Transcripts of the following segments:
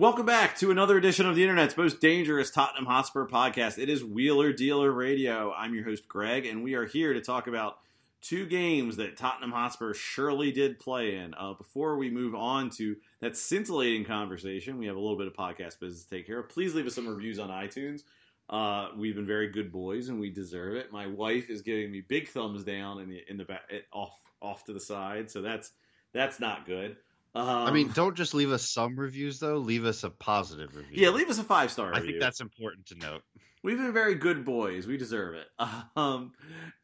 Welcome back to another edition of the internet's most dangerous Tottenham Hotspur podcast. It is Wheeler Dealer Radio. I'm your host Greg, and we are here to talk about two games that Tottenham Hotspur surely did play in. Uh, before we move on to that scintillating conversation, we have a little bit of podcast business to take care of. Please leave us some reviews on iTunes. Uh, we've been very good boys, and we deserve it. My wife is giving me big thumbs down in the in the back, off off to the side, so that's that's not good. Um, I mean, don't just leave us some reviews though. Leave us a positive review. yeah, leave us a five star I think that's important to note. We've been very good boys. We deserve it. Um,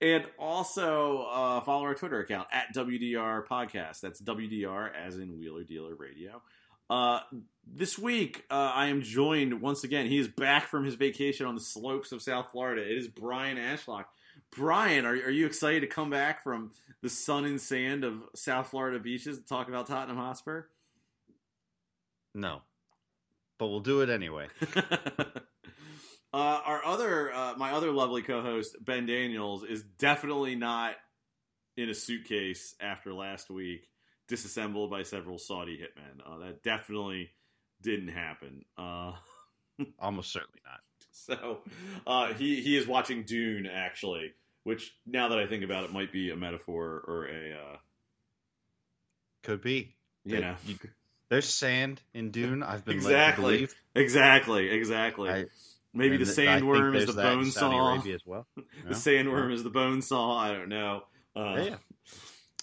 and also uh, follow our Twitter account at WDR Podcast. That's WDR as in Wheeler Dealer Radio. Uh, this week, uh, I am joined once again. He is back from his vacation on the slopes of South Florida. It is Brian Ashlock. Brian, are, are you excited to come back from the sun and sand of South Florida beaches to talk about Tottenham Hotspur? No, but we'll do it anyway. uh, our other, uh, my other lovely co-host Ben Daniels is definitely not in a suitcase after last week, disassembled by several Saudi hitmen. Uh, that definitely didn't happen. Uh, Almost certainly not. so uh, he he is watching Dune actually, which now that I think about it, might be a metaphor or a uh, Could be. you know You- There's sand in Dune. I've been exactly believe. exactly exactly. I- Maybe the th- I think sandworm is the bone saw. As well. The sandworm is the bone saw. I don't know. Uh, Yeah.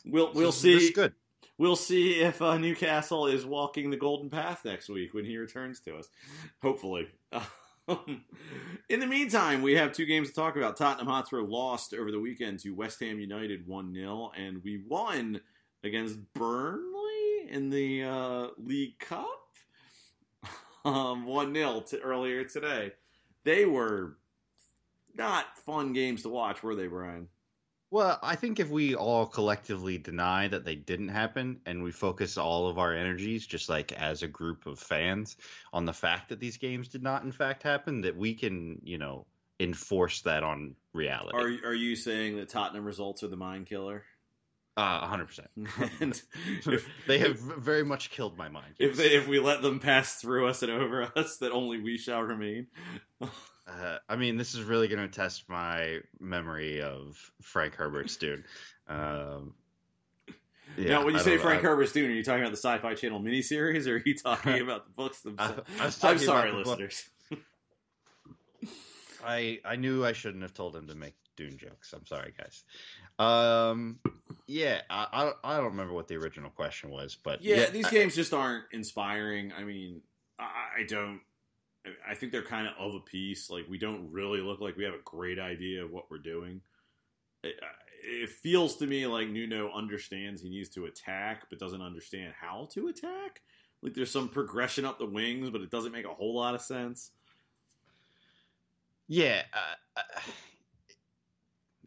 We'll we'll This is- this is see. good. We'll see if uh, Newcastle is walking the golden path next week when he returns to us. Hopefully. In the meantime, we have two games to talk about. Tottenham Hotspur lost over the weekend to West Ham United 1 0, and we won against Burnley in the uh, League Cup um, 1 0 t- earlier today. They were not fun games to watch, were they, Brian? Well, I think if we all collectively deny that they didn't happen and we focus all of our energies, just like as a group of fans, on the fact that these games did not in fact happen, that we can, you know, enforce that on reality. Are, are you saying that Tottenham results are the mind killer? Uh, 100%. and if, they have very much killed my mind. if they, if we let them pass through us and over us, that only we shall remain. Uh, I mean, this is really going to test my memory of Frank Herbert's Dune. Um, yeah, now, when you say know. Frank I- Herbert's Dune, are you talking about the Sci-Fi Channel miniseries, or are you talking about the books themselves? I, I'm talking sorry, listeners. I I knew I shouldn't have told him to make Dune jokes. I'm sorry, guys. Um, yeah, I, I don't- I don't remember what the original question was, but Yeah, these I- games just aren't inspiring. I mean, I, I don't. I think they're kind of of a piece. Like we don't really look like we have a great idea of what we're doing. It, it feels to me like Nuno understands he needs to attack, but doesn't understand how to attack. Like there's some progression up the wings, but it doesn't make a whole lot of sense. Yeah, uh,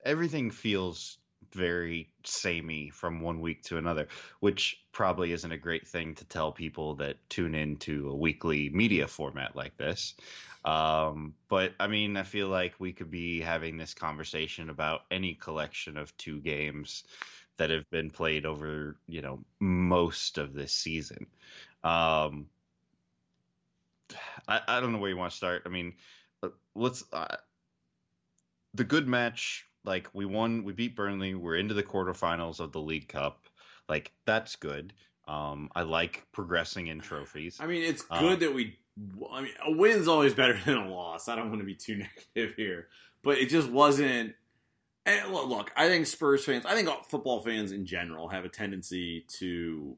everything feels very samey from one week to another, which probably isn't a great thing to tell people that tune into a weekly media format like this. Um, but I mean, I feel like we could be having this conversation about any collection of two games that have been played over, you know, most of this season. Um, I, I don't know where you want to start. I mean, uh, let's uh, the good match like we won we beat burnley we're into the quarterfinals of the league cup like that's good um i like progressing in trophies I mean, it's Uh, good that we. I mean, a win's always better than a loss. I don't want to be too negative here, but it just wasn't. And look, look, I think Spurs fans, I think football fans in general have a tendency to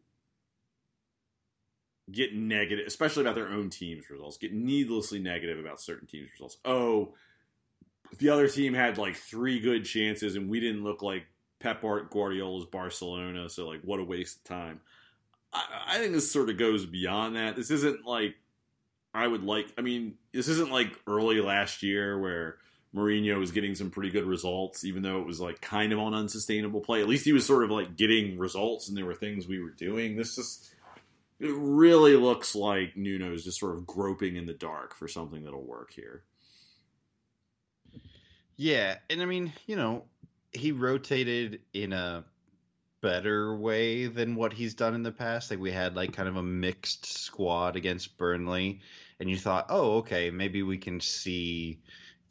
get negative, especially about their own team's results, get needlessly negative about certain teams' results. Oh, the other team had like three good chances and we didn't look like Pep Guardiola's Barcelona. So like, what a waste of time. I, I think this sort of goes beyond that. This isn't like I would like. I mean, this isn't like early last year where Mourinho was getting some pretty good results, even though it was like kind of on unsustainable play. At least he was sort of like getting results, and there were things we were doing. This just it really looks like Nuno's just sort of groping in the dark for something that'll work here. Yeah, and I mean, you know, he rotated in a better way than what he's done in the past. Like we had like kind of a mixed squad against Burnley, and you thought, oh, okay, maybe we can see,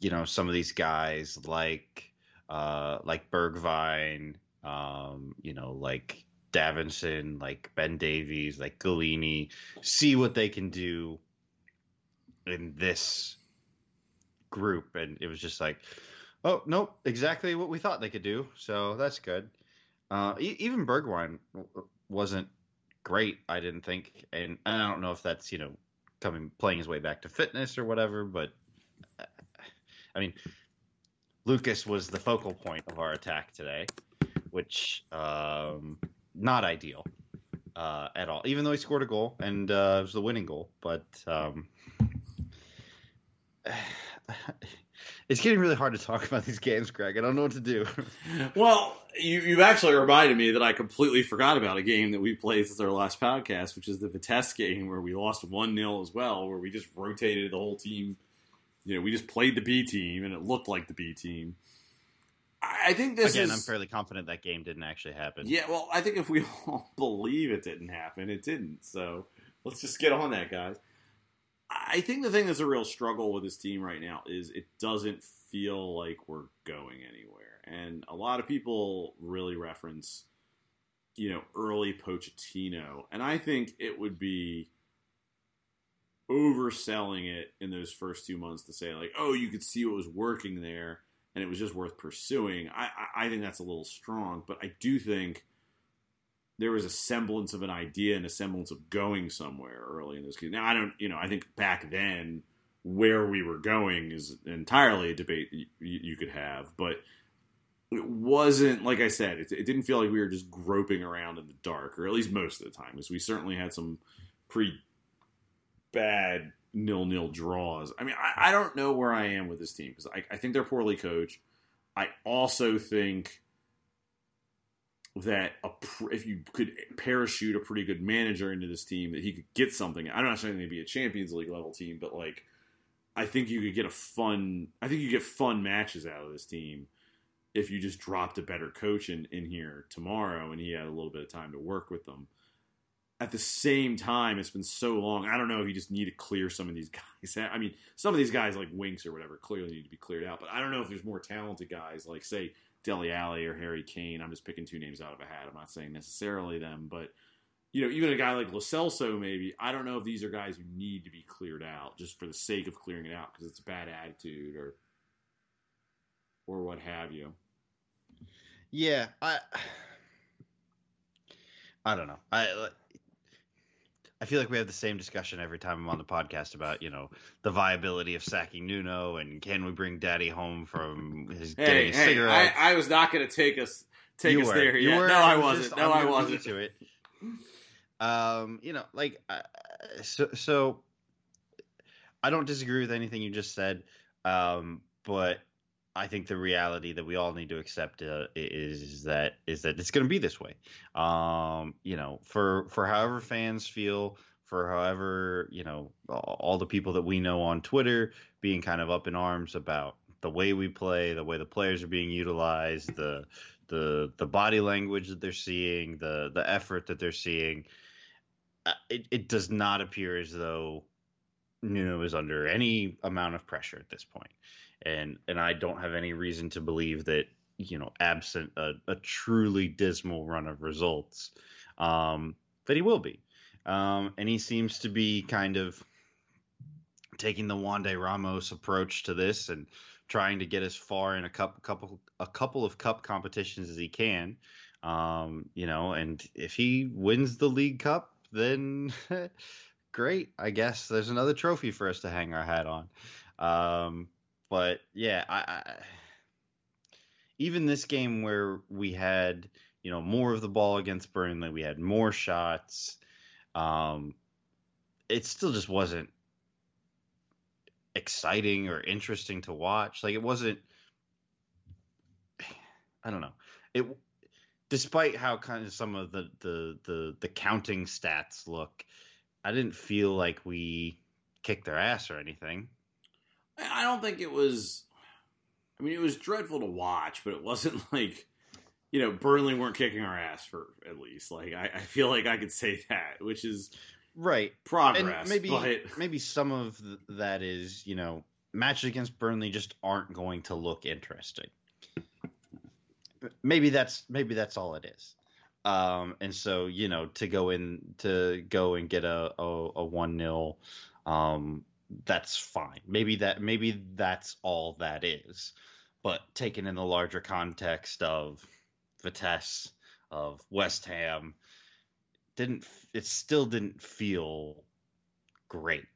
you know, some of these guys like uh like Bergwijn, um, you know, like Davinson, like Ben Davies, like Gollini, see what they can do in this group. And it was just like, oh, nope, exactly what we thought they could do. So that's good. Uh, e- even Bergwijn wasn't great, I didn't think. And I don't know if that's, you know, coming, playing his way back to fitness or whatever, but uh, I mean, Lucas was the focal point of our attack today, which um, not ideal uh, at all. Even though he scored a goal and uh, it was the winning goal, but um, it's getting really hard to talk about these games, Greg. I don't know what to do. Well, you, you've actually reminded me that I completely forgot about a game that we played since our last podcast, which is the Vitesse game where we lost 1 0 as well, where we just rotated the whole team. You know, we just played the B team and it looked like the B team. I think this Again, is. I'm fairly confident that game didn't actually happen. Yeah, well, I think if we all believe it didn't happen, it didn't. So let's just get on that, guys. I think the thing that's a real struggle with this team right now is it doesn't feel like we're going anywhere. And a lot of people really reference, you know, early Pochettino. And I think it would be overselling it in those first two months to say, like, oh, you could see what was working there and it was just worth pursuing. I, I, I think that's a little strong, but I do think there was a semblance of an idea and a semblance of going somewhere early in this game. Now I don't, you know, I think back then where we were going is entirely a debate you, you could have, but it wasn't like I said. It, it, didn't feel like we were just groping around in the dark, or at least most of the time, because we certainly had some pretty bad nil-nil draws. I mean, I, I don't know where I am with this team because I, I think they're poorly coached. I also think that a, if you could parachute a pretty good manager into this team, that he could get something. I'm not saying they'd be a Champions League level team, but like I think you could get a fun. I think you get fun matches out of this team if you just dropped a better coach in, in here tomorrow and he had a little bit of time to work with them. At the same time, it's been so long. I don't know if you just need to clear some of these guys. I mean, some of these guys like Winks or whatever clearly need to be cleared out. But I don't know if there's more talented guys like say Dele Alli or Harry Kane. I'm just picking two names out of a hat. I'm not saying necessarily them, but you know, even a guy like Lo Celso, maybe I don't know if these are guys who need to be cleared out just for the sake of clearing it out because it's a bad attitude or or what have you. Yeah, I I don't know. I I feel like we have the same discussion every time I'm on the podcast about you know the viability of sacking Nuno and can we bring Daddy home from his Hey, getting a hey cigarette. I, I was not going to take us take You us were. there You yet. were. No, I was wasn't. No, I wasn't. To it. Um, you know, like uh, so. So I don't disagree with anything you just said, um, but I think the reality that we all need to accept uh, is that is that it's going to be this way. Um, you know, for for however fans feel, for however you know all the people that we know on Twitter being kind of up in arms about the way we play, the way the players are being utilized, the the the body language that they're seeing, the the effort that they're seeing. Uh, it, it does not appear as though Nuno is under any amount of pressure at this point and and I don't have any reason to believe that you know, absent a, a truly dismal run of results, um, that he will be. Um, and he seems to be kind of taking the Juande Ramos approach to this and trying to get as far in a cup, couple, a couple of cup competitions as he can. Um, you know, and if he wins the League Cup, then great. I guess there's another trophy for us to hang our hat on. Um, but yeah, I, I even this game where we had you know more of the ball against Burnley, we had more shots. Um, it still just wasn't exciting or interesting to watch. Like it wasn't. I don't know. It despite how kind of some of the the the the counting stats look, I didn't feel like we kicked their ass or anything. I don't think it was. I mean, it was dreadful to watch, but it wasn't like you know Burnley weren't kicking our ass for at least. Like I, I feel like I could say that, which is right progress. And maybe but... maybe some of that is you know matches against Burnley just aren't going to look interesting. Maybe that's maybe that's all it is. Um, and so you know to go in to go and get a a one nil, um, that's fine. Maybe that maybe that's all that is. But taken in the larger context of Vitesse, of West Ham, didn't it still didn't feel great.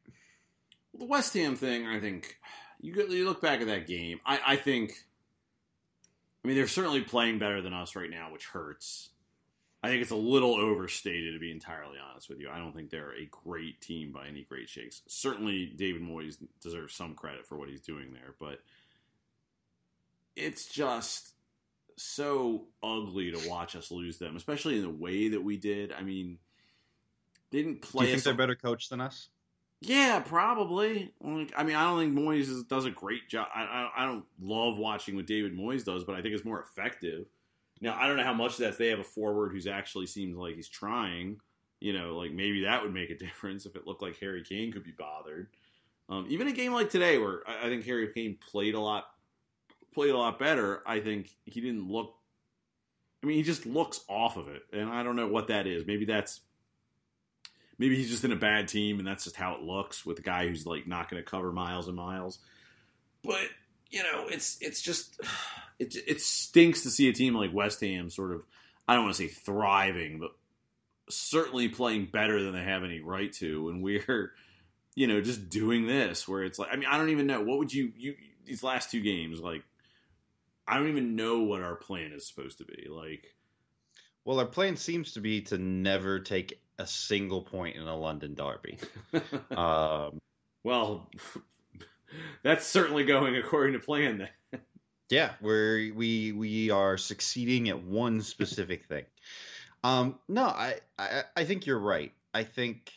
The West Ham thing, I think you you look back at that game. I, I think, I mean, they're certainly playing better than us right now, which hurts. I think it's a little overstated to be entirely honest with you. I don't think they're a great team by any great shakes. Certainly, David Moyes deserves some credit for what he's doing there, but it's just so ugly to watch us lose them, especially in the way that we did. I mean, didn't play. Do you think they're better coached than us? Yeah, probably. Like, I mean, I don't think Moyes does a great job. I, I, I don't love watching what David Moyes does, but I think it's more effective. Now, I don't know how much that's they have a forward who's actually seems like he's trying. You know, like maybe that would make a difference if it looked like Harry Kane could be bothered. Um, even a game like today, where I, I think Harry Kane played a lot, played a lot better. I think he didn't look. I mean, he just looks off of it, and I don't know what that is. Maybe that's maybe he's just in a bad team, and that's just how it looks with a guy who's like not going to cover miles and miles. But you know, it's it's just it it stinks to see a team like West Ham sort of I don't want to say thriving, but certainly playing better than they have any right to, and we're you know just doing this where it's like I mean I don't even know what would you you these last two games like I don't even know what our plan is supposed to be like. Well, our plan seems to be to never take a single point in a London derby. um, well, that's certainly going according to plan. Then, yeah, we're we we are succeeding at one specific thing. Um, no, I, I I think you're right. I think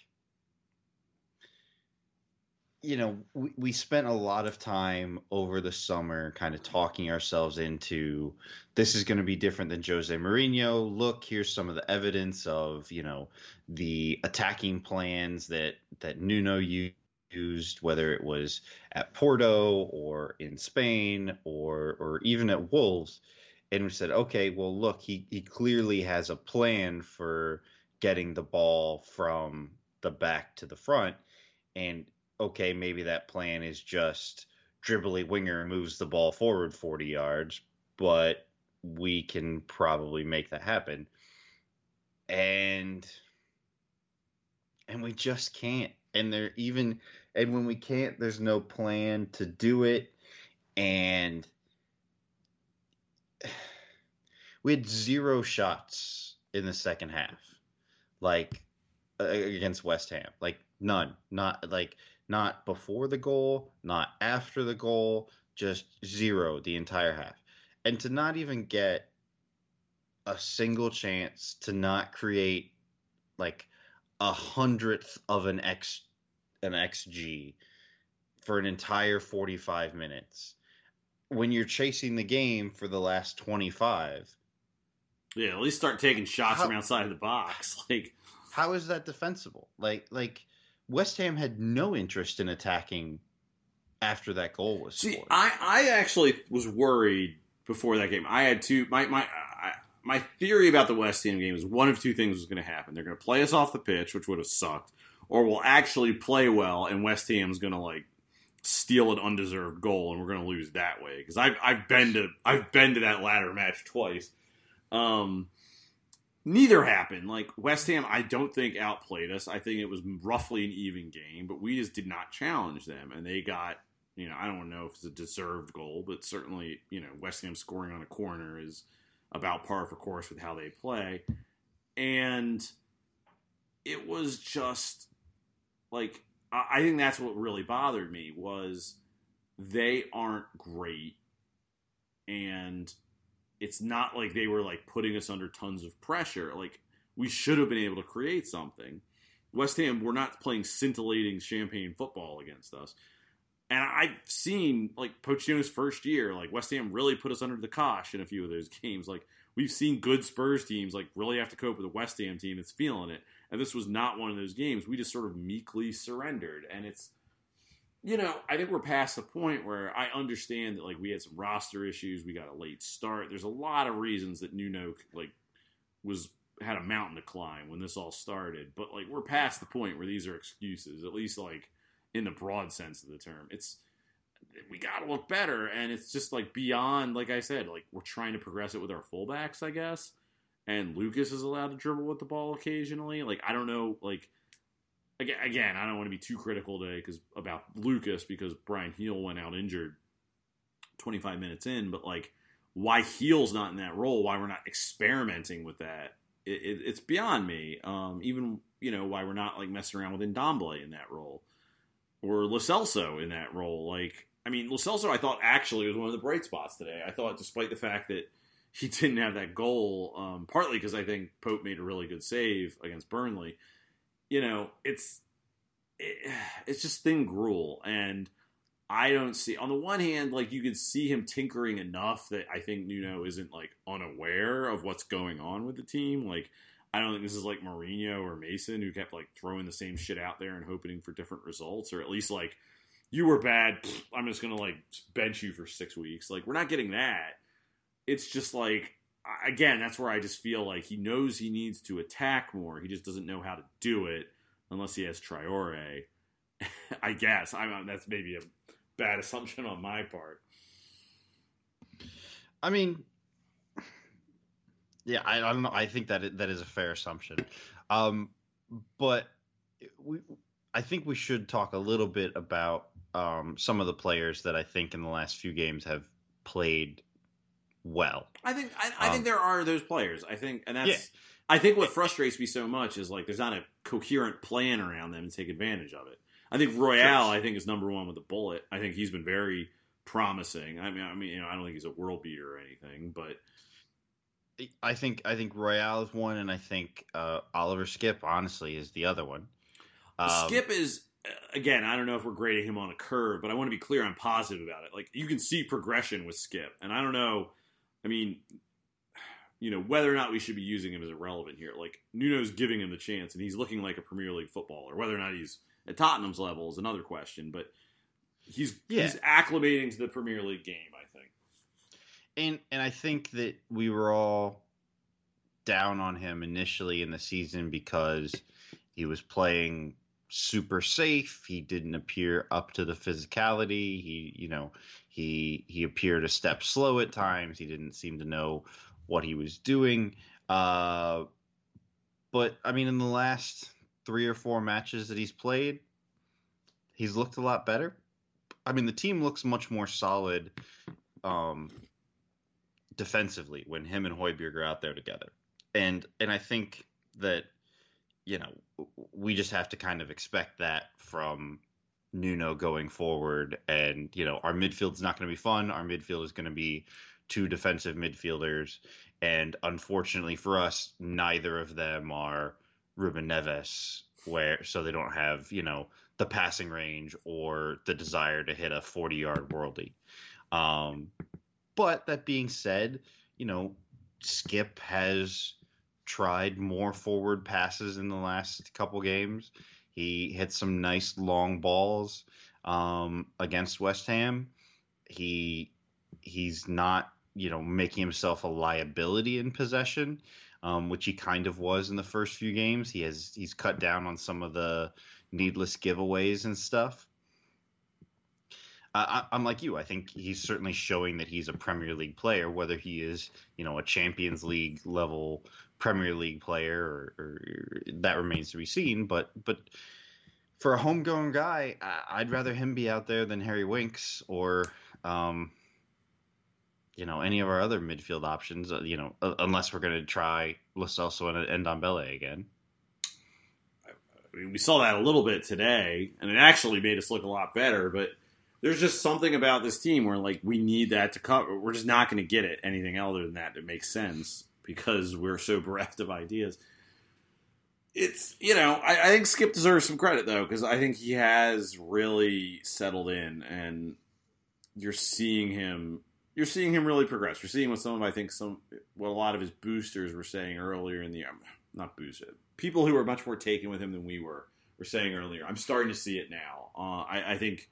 you know, we, we spent a lot of time over the summer kind of talking ourselves into this is going to be different than Jose Mourinho. Look, here's some of the evidence of, you know, the attacking plans that, that Nuno used, whether it was at Porto or in Spain or, or even at Wolves. And we said, okay, well, look, he, he clearly has a plan for getting the ball from the back to the front. And okay, maybe that plan is just dribbly winger moves the ball forward 40 yards, but we can probably make that happen. And and we just can't. And they're even and when we can't, there's no plan to do it. And we had zero shots in the second half, like against West Ham, like none. Not like not before the goal, not after the goal, just zero the entire half. And to not even get a single chance to not create like a hundredth of an x an xg for an entire 45 minutes when you're chasing the game for the last 25 yeah at least start taking shots how, from outside of the box like how is that defensible like like West Ham had no interest in attacking after that goal was See, scored. I, I actually was worried before that game. I had two my my I, my theory about the West Ham game is one of two things was going to happen. They're going to play us off the pitch, which would have sucked, or we'll actually play well and West Ham's going to like steal an undeserved goal and we're going to lose that way because I've I've been to I've been to that ladder match twice. Um, neither happened. Like West Ham, I don't think outplayed us. I think it was roughly an even game, but we just did not challenge them, and they got You know, I don't know if it's a deserved goal, but certainly, you know, West Ham scoring on a corner is about par for course with how they play. And it was just like I think that's what really bothered me was they aren't great and it's not like they were like putting us under tons of pressure. Like we should have been able to create something. West Ham were not playing scintillating champagne football against us. And I've seen like Pochettino's first year, like West Ham really put us under the cosh in a few of those games. Like we've seen good Spurs teams like really have to cope with a West Ham team that's feeling it. And this was not one of those games. We just sort of meekly surrendered. And it's you know, I think we're past the point where I understand that like we had some roster issues, we got a late start. There's a lot of reasons that Nuno like was had a mountain to climb when this all started, but like we're past the point where these are excuses, at least like in the broad sense of the term. It's we got to look better, and it's just like beyond, like I said, like we're trying to progress it with our fullbacks, I guess. And Lucas is allowed to dribble with the ball occasionally. Like I don't know, like again, again, I don't want to be too critical today because about Lucas because Bryan Gil went out injured 25 minutes in, but like why Gil's not in that role, why we're not experimenting with that, it, it, it's beyond me. Um, even you know why we're not like messing around with Ndombele in that role or Lo Celso in that role. Like, I mean, Lo Celso, I thought actually was one of the bright spots today. I thought, despite the fact that he didn't have that goal, um, partly because I think Pope made a really good save against Burnley you know, it's it, it's just thin gruel, and I don't see. On the one hand, like you can see him tinkering enough that I think Nuno isn't like unaware of what's going on with the team. Like I don't think this is like Mourinho or Mason who kept like throwing the same shit out there and hoping for different results, or at least like you were bad. I'm just gonna like bench you for six weeks. Like we're not getting that. It's just like again, that's where I just feel like he knows he needs to attack more. He just doesn't know how to do it unless he has Triore. I guess I'm that's maybe a bad assumption on my part. I mean, yeah, I, I don't know. I think that that is a fair assumption, um, but we, I think we should talk a little bit about um, some of the players that I think in the last few games have played well. I think I, I um, think there are those players. I think, and that's yeah. I think what frustrates me so much is like there's not a coherent plan around them to take advantage of it. I think Royal, I think, is number one with a bullet. I think he's been very promising. I mean, I mean, you know, I don't think he's a world beater or anything, but I think I think Royal is one, and I think uh, Oliver Skipp honestly, is the other one. Um, Skipp is uh, again. I don't know if we're grading him on a curve, but I want to be clear. I'm positive about it. Like you can see progression with Skipp, and I don't know I mean, you know, whether or not we should be using him is irrelevant here. Like Nuno's giving him the chance, and he's looking like a Premier League footballer. Whether or not he's at Tottenham's level is another question, but he's yeah. he's acclimating to the Premier League game. I think, and and I think that we were all down on him initially in the season because he was playing super safe. He didn't appear up to the physicality. He, you know, he he appeared a step slow at times. He didn't seem to know what he was doing. Uh, but I mean, in the last three or four matches that he's played, he's looked a lot better. I mean, the team looks much more solid um, defensively when him and Højbjerg are out there together, and and I think that you know we just have to kind of expect that from Nuno going forward. And, you know, our midfield's not going to be fun. Our midfield is going to be two defensive midfielders. And unfortunately for us, neither of them are Ruben Neves, where so they don't have, you know, the passing range or the desire to hit a 40 yard worldie. Um, but that being said, you know, Skipp has tried more forward passes in the last couple games. He hit some nice long balls um, against West Ham. He he's not you know making himself a liability in possession, um, which he kind of was in the first few games. He has he's cut down on some of the needless giveaways and stuff. I, am like you. I think he's certainly showing that he's a Premier League player. Whether he is, you know, a Champions League level Premier League player, or, or that remains to be seen. But but for a homegrown guy, I'd rather him be out there than Harry Winks or, um, you know, any of our other midfield options. uh, You know, unless we're going to try Celso and Ndombele again. I mean, we saw that a little bit today, and it actually made us look a lot better. But there's just something about this team where like we need that to cover. We're just not going to get it anything other than that that makes sense because we're so bereft of ideas. It's you know I, I think Skipp deserves some credit though because I think he has really settled in and you're seeing him you're seeing him really progress. You're seeing what some of I think some what a lot of his boosters were saying earlier in the um, not booster people who were much more taken with him than we were were saying earlier. I'm starting to see it now. Uh, I, I think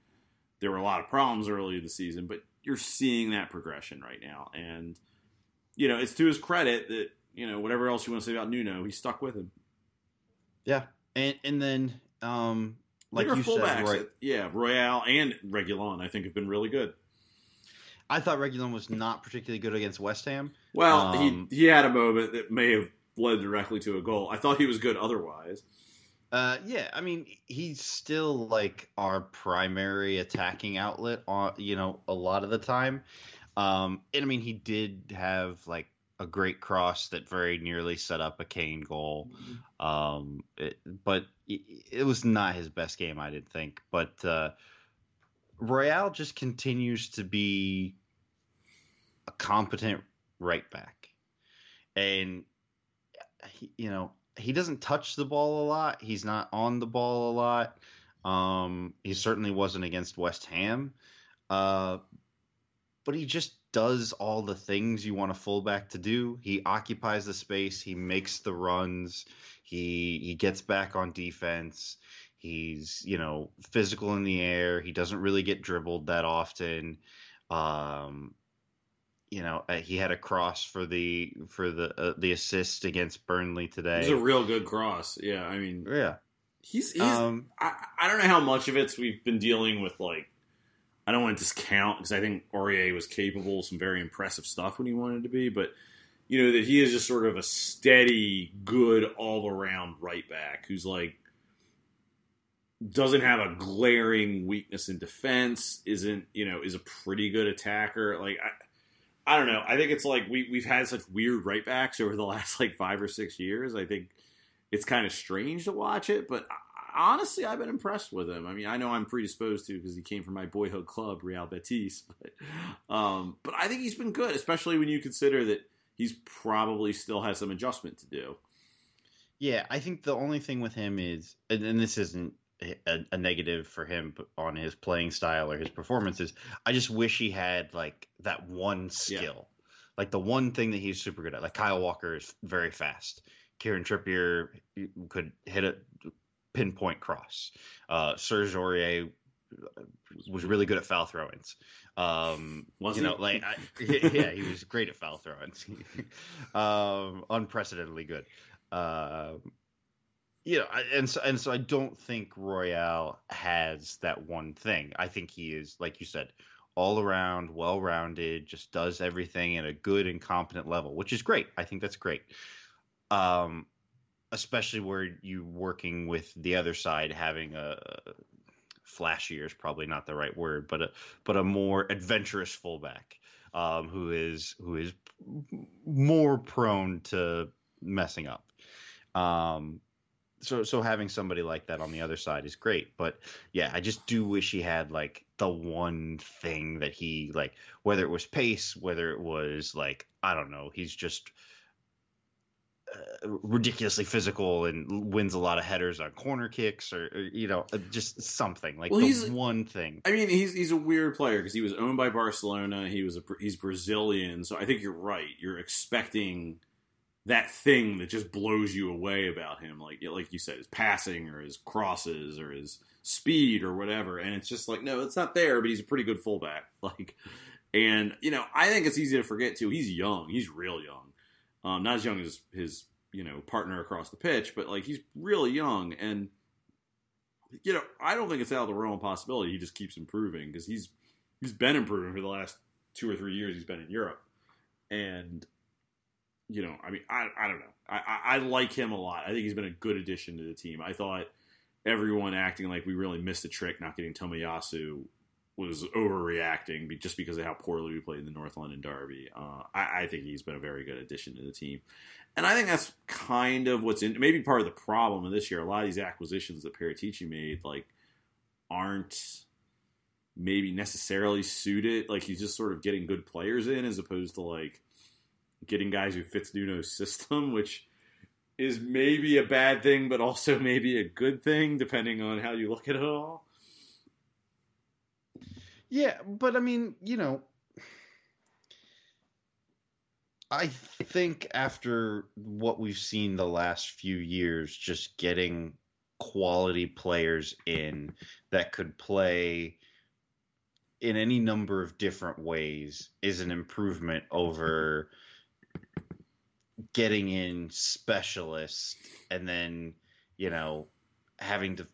there were a lot of problems earlier in the season, but you're seeing that progression right now, and you know it's to his credit that you know whatever else you want to say about Nuno, he stuck with him. Yeah, and and then um, like you said, right? yeah, Royal and Reguilón, I think have been really good. I thought Reguilón was not particularly good against West Ham. Well, Um, he he had a moment that may have led directly to a goal. I thought he was good otherwise. Uh, yeah, I mean, he's still like our primary attacking outlet on, you know, a lot of the time. Um, and I mean, he did have like a great cross that very nearly set up a Kane goal. Um, it, but it, it was not his best game, I didn't think. But uh, Royal just continues to be a competent right back, and he, you know he doesn't touch the ball a lot. He's not on the ball a lot. Um, he certainly wasn't against West Ham. Uh, but he just does all the things you want a fullback to do. He occupies the space. He makes the runs. He he gets back on defense. He's you know physical in the air. He doesn't really get dribbled that often. Um, you know uh, he had a cross for the for the uh, the assist against Burnley It today. was a real good cross. Yeah, I mean, yeah. he's he's. Um, I, I don't know how much of it's we've been dealing with. Like, I don't want to discount because I think Aurier was capable of some very impressive stuff when he wanted to be, but you know that he is just sort of a steady, good all around right back who's like doesn't have a glaring weakness in defense. Isn't you know is a pretty good attacker. Like I. I don't know. I think it's like we we've had such weird right backs over the last like five or six years. I think it's kind of strange to watch it, but honestly, I've been impressed with him. I mean, I know I'm predisposed to because he came from my boyhood club, Real Betis, but um, but I think he's been good, especially when you consider that he's probably still has some adjustment to do. Yeah, I think the only thing with him is, and, and this isn't a, a negative for him on his playing style or his performances. I just wish he had like that one skill, like the one thing that he's super good at. Like Kyle Walker is very fast. Kieran Trippier could hit a pinpoint cross. Uh, Serge Aurier was really good at foul throw-ins. Um, Was you he? know, like I, yeah, he was great at foul throw-ins. um, unprecedentedly good. Um, you know, I- and so and so I don't think Royal has that one thing. I think he is, like you said, all around, well rounded, just does everything at a good and competent level, which is great. I think that's great. Um, especially where you're working with the other side having a flashier is probably not the right word, but a but a more adventurous fullback um, who is who is more prone to messing up. Um, so so having somebody like that on the other side is great, but yeah, I just do wish he had like the one thing that he like, whether it was pace, whether it was like I don't know, he's just uh, ridiculously physical and wins a lot of headers on corner kicks or, or you know uh, just something like Well, the he's- one thing. I mean, he's he's a weird player because he was owned by Barcelona. He was a he's Brazilian, so I think you're right. You're expecting that thing that just blows you away about him, like like you said, his passing or his crosses or his speed or whatever. And it's just like, no, it's not there. But he's a pretty good fullback. Like, and you know, I think it's easy to forget too. He's young. He's real young. Um, not as young as his you know partner across the pitch, but like he's really young and you know, I don't think it's out of the realm of possibility. He just keeps improving because he's he's been improving for the last two or three years. He's been in Europe, and you know, I mean, I I don't know. I, I I like him a lot. I think he's been a good addition to the team. I thought everyone acting like we really missed a trick not getting Tomiyasu was overreacting just because of how poorly we played in the North London Derby. Uh, I, I think he's been a very good addition to the team. And I think that's kind of what's in maybe part of the problem of this year. A lot of these acquisitions that Paratici made, like, aren't maybe necessarily suited. Like he's just sort of getting good players in as opposed to like getting guys who fits Nuno's system, which is maybe a bad thing, but also maybe a good thing, depending on how you look at it all. Yeah, but I mean, you know, I think after what we've seen the last few years, just getting quality players in that could play in any number of different ways is an improvement over getting in specialists and then, you know, having to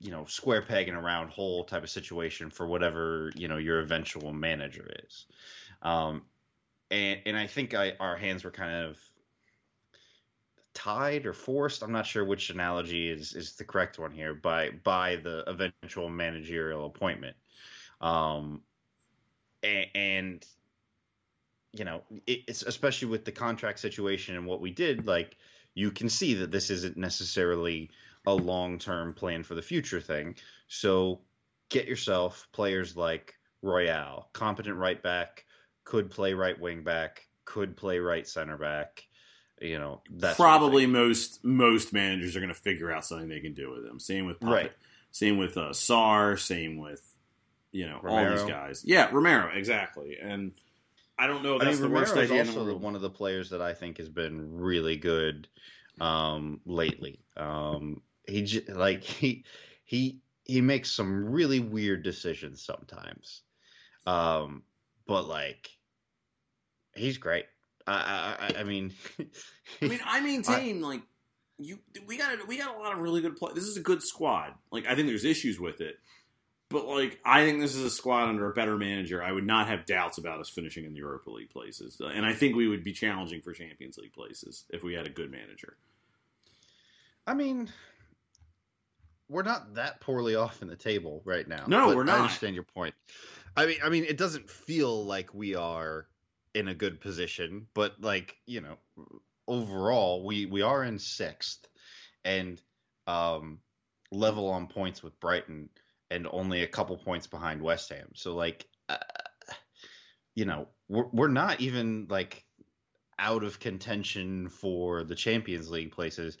you know square peg in a round hole type of situation for whatever you know your eventual manager is. Um and and i think I, our hands were kind of tied or forced. I'm not sure which analogy is is the correct one here by by the eventual managerial appointment. Um and, and you know it, it's especially with the contract situation and what we did like you can see that this isn't necessarily a long term plan for the future thing. So get yourself players like Royal, competent right back, could play right wing back, could play right center back. You know, that's probably most most managers are going to figure out something they can do with them. Same with Puppet. Right. Same with uh, Sarr. Same with you know all these guys. Yeah, Romero exactly. And I don't know if I that's mean, the worst Romero is idea the also one of the players that I think has been really good um, lately. Um, he j- like he he he makes some really weird decisions sometimes, um, but like he's great. I I, I- I mean, I mean, I maintain like you. We got we got a lot of really good play. This is a good squad. Like I think there's issues with it, but like I think this is a squad under a better manager. I would not have doubts about us finishing in the Europa League places, and I think we would be challenging for Champions League places if we had a good manager. I mean, we're not that poorly off in the table right now. No, we're not. I understand your point. I mean, I mean, it doesn't feel like we are in a good position, but like you know, overall, we we are in sixth, and um, level on points with Brighton, and only a couple points behind West Ham. So like, uh, you know, we're we're not even like out of contention for the Champions League places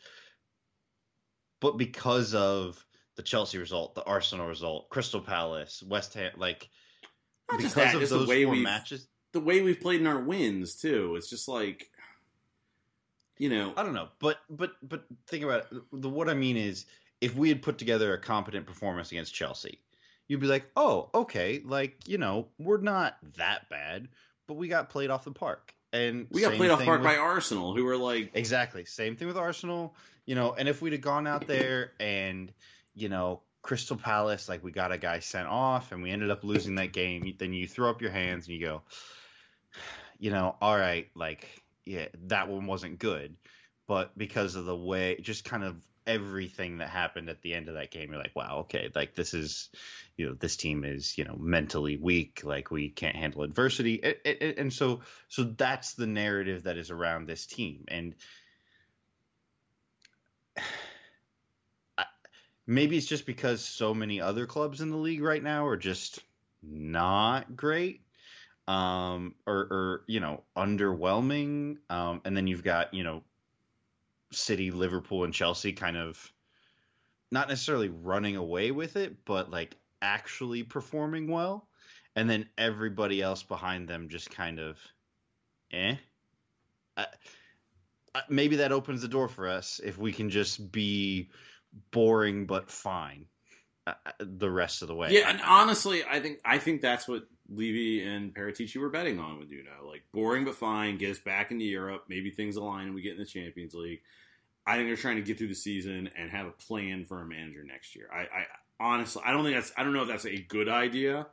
but because of the Chelsea result, the Arsenal result, Crystal Palace, West Ham, like Not because that, of those way 4 we've- matches, The way we've played in our wins too. It's just like, you know, I don't know. But but but think about it. The, what I mean is, if we had put together a competent performance against Chelsea, you'd be like, oh, okay, like you know, we're not that bad, but we got played off the park, and we got played off park with- by Arsenal, who were like, Exactly. Same thing with Arsenal. You know, and if we'd have gone out there and, you know, Crystal Palace, like we got a guy sent off and we ended up losing that game, then you throw up your hands and you go, you know, all right, like, yeah, that one wasn't good. But because of the way, just kind of everything that happened at the end of that game, you're like, wow, okay, like this is, you know, this team is, you know, mentally weak. Like we can't handle adversity. It, it, it- and so, so that's the narrative that is around this team. And, maybe it's just because so many other clubs in the league right now are just not great um or or you know underwhelming um and then you've got you know city liverpool and chelsea kind of not necessarily running away with it but like actually performing well and then everybody else behind them just kind of eh? I, I- maybe that opens the door for us if we can just be boring but fine uh, uh, the rest of the way. yeah. And honestly, I think I think that's what Levy and Paratici were betting on with Nuno. Like boring but fine, get us back into Europe. Maybe things align and we get in the Champions League. I think they're trying to get through the season and have a plan for a manager next year. I, I honestly, I don't think that's. I don't know if that's a good idea.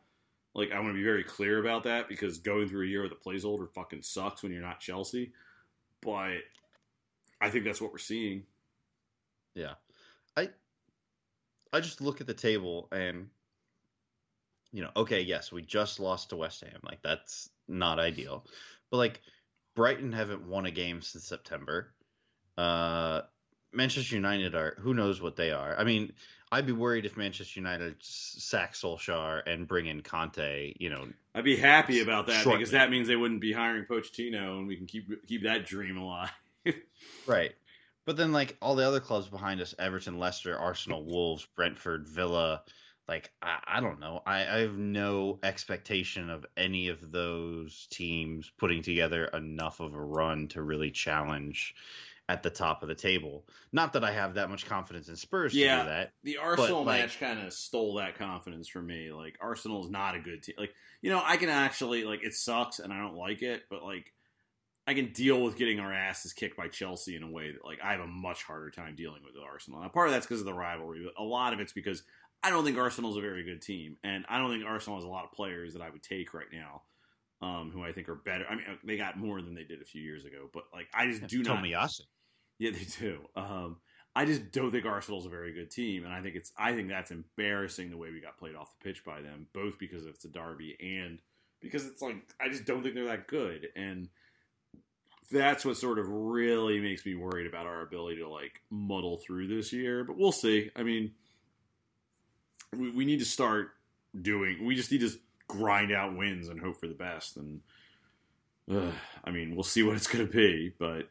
Like I want to be very clear about that because going through a year with a placeholder fucking sucks when you're not Chelsea. But I think that's what we're seeing. Yeah. I just look at the table and you know, okay, yes, we just lost to West Ham. Like that's not ideal. But like Brighton haven't won a game since September. Uh Manchester United are who knows what they are. I mean, I'd be worried if Manchester United sack Solskjaer and bring in Conte, you know. I'd be happy about that Shortly. because that means they wouldn't be hiring Pochettino, and we can keep keep that dream alive. Right. But then like all the other clubs behind us, Everton, Leicester, Arsenal, Wolves, Brentford, Villa, like I, I don't know. I, I have no expectation of any of those teams putting together enough of a run to really challenge at the top of the table. Not that I have that much confidence in Spurs to do that. The Arsenal like- match kind of stole that confidence from me. Like Arsenal is not a good team. Like you know, I can actually like it sucks and I don't like it, but like I can deal with getting our asses kicked by Chelsea in a way that like I have a much harder time dealing with Arsenal. Now, part of that's because of the rivalry, but a lot of it's because I don't think Arsenal's a very good team, and I don't think Arsenal has a lot of players that I would take right now. Um, who I think are better. I mean, they got more than they did a few years ago, but like I just do not. Tomiyasu. Yeah, they do. Um, I just don't think Arsenal's a very good team, and I think it's I think that's embarrassing the way we got played off the pitch by them, both because it's a derby and because it's like I just don't think they're that good, and that's what sort of really makes me worried about our ability to like muddle through this year. But we'll see. I mean, we, we need to start doing. We just need to grind out wins and hope for the best. And uh, I mean, we'll see what it's going to be, but.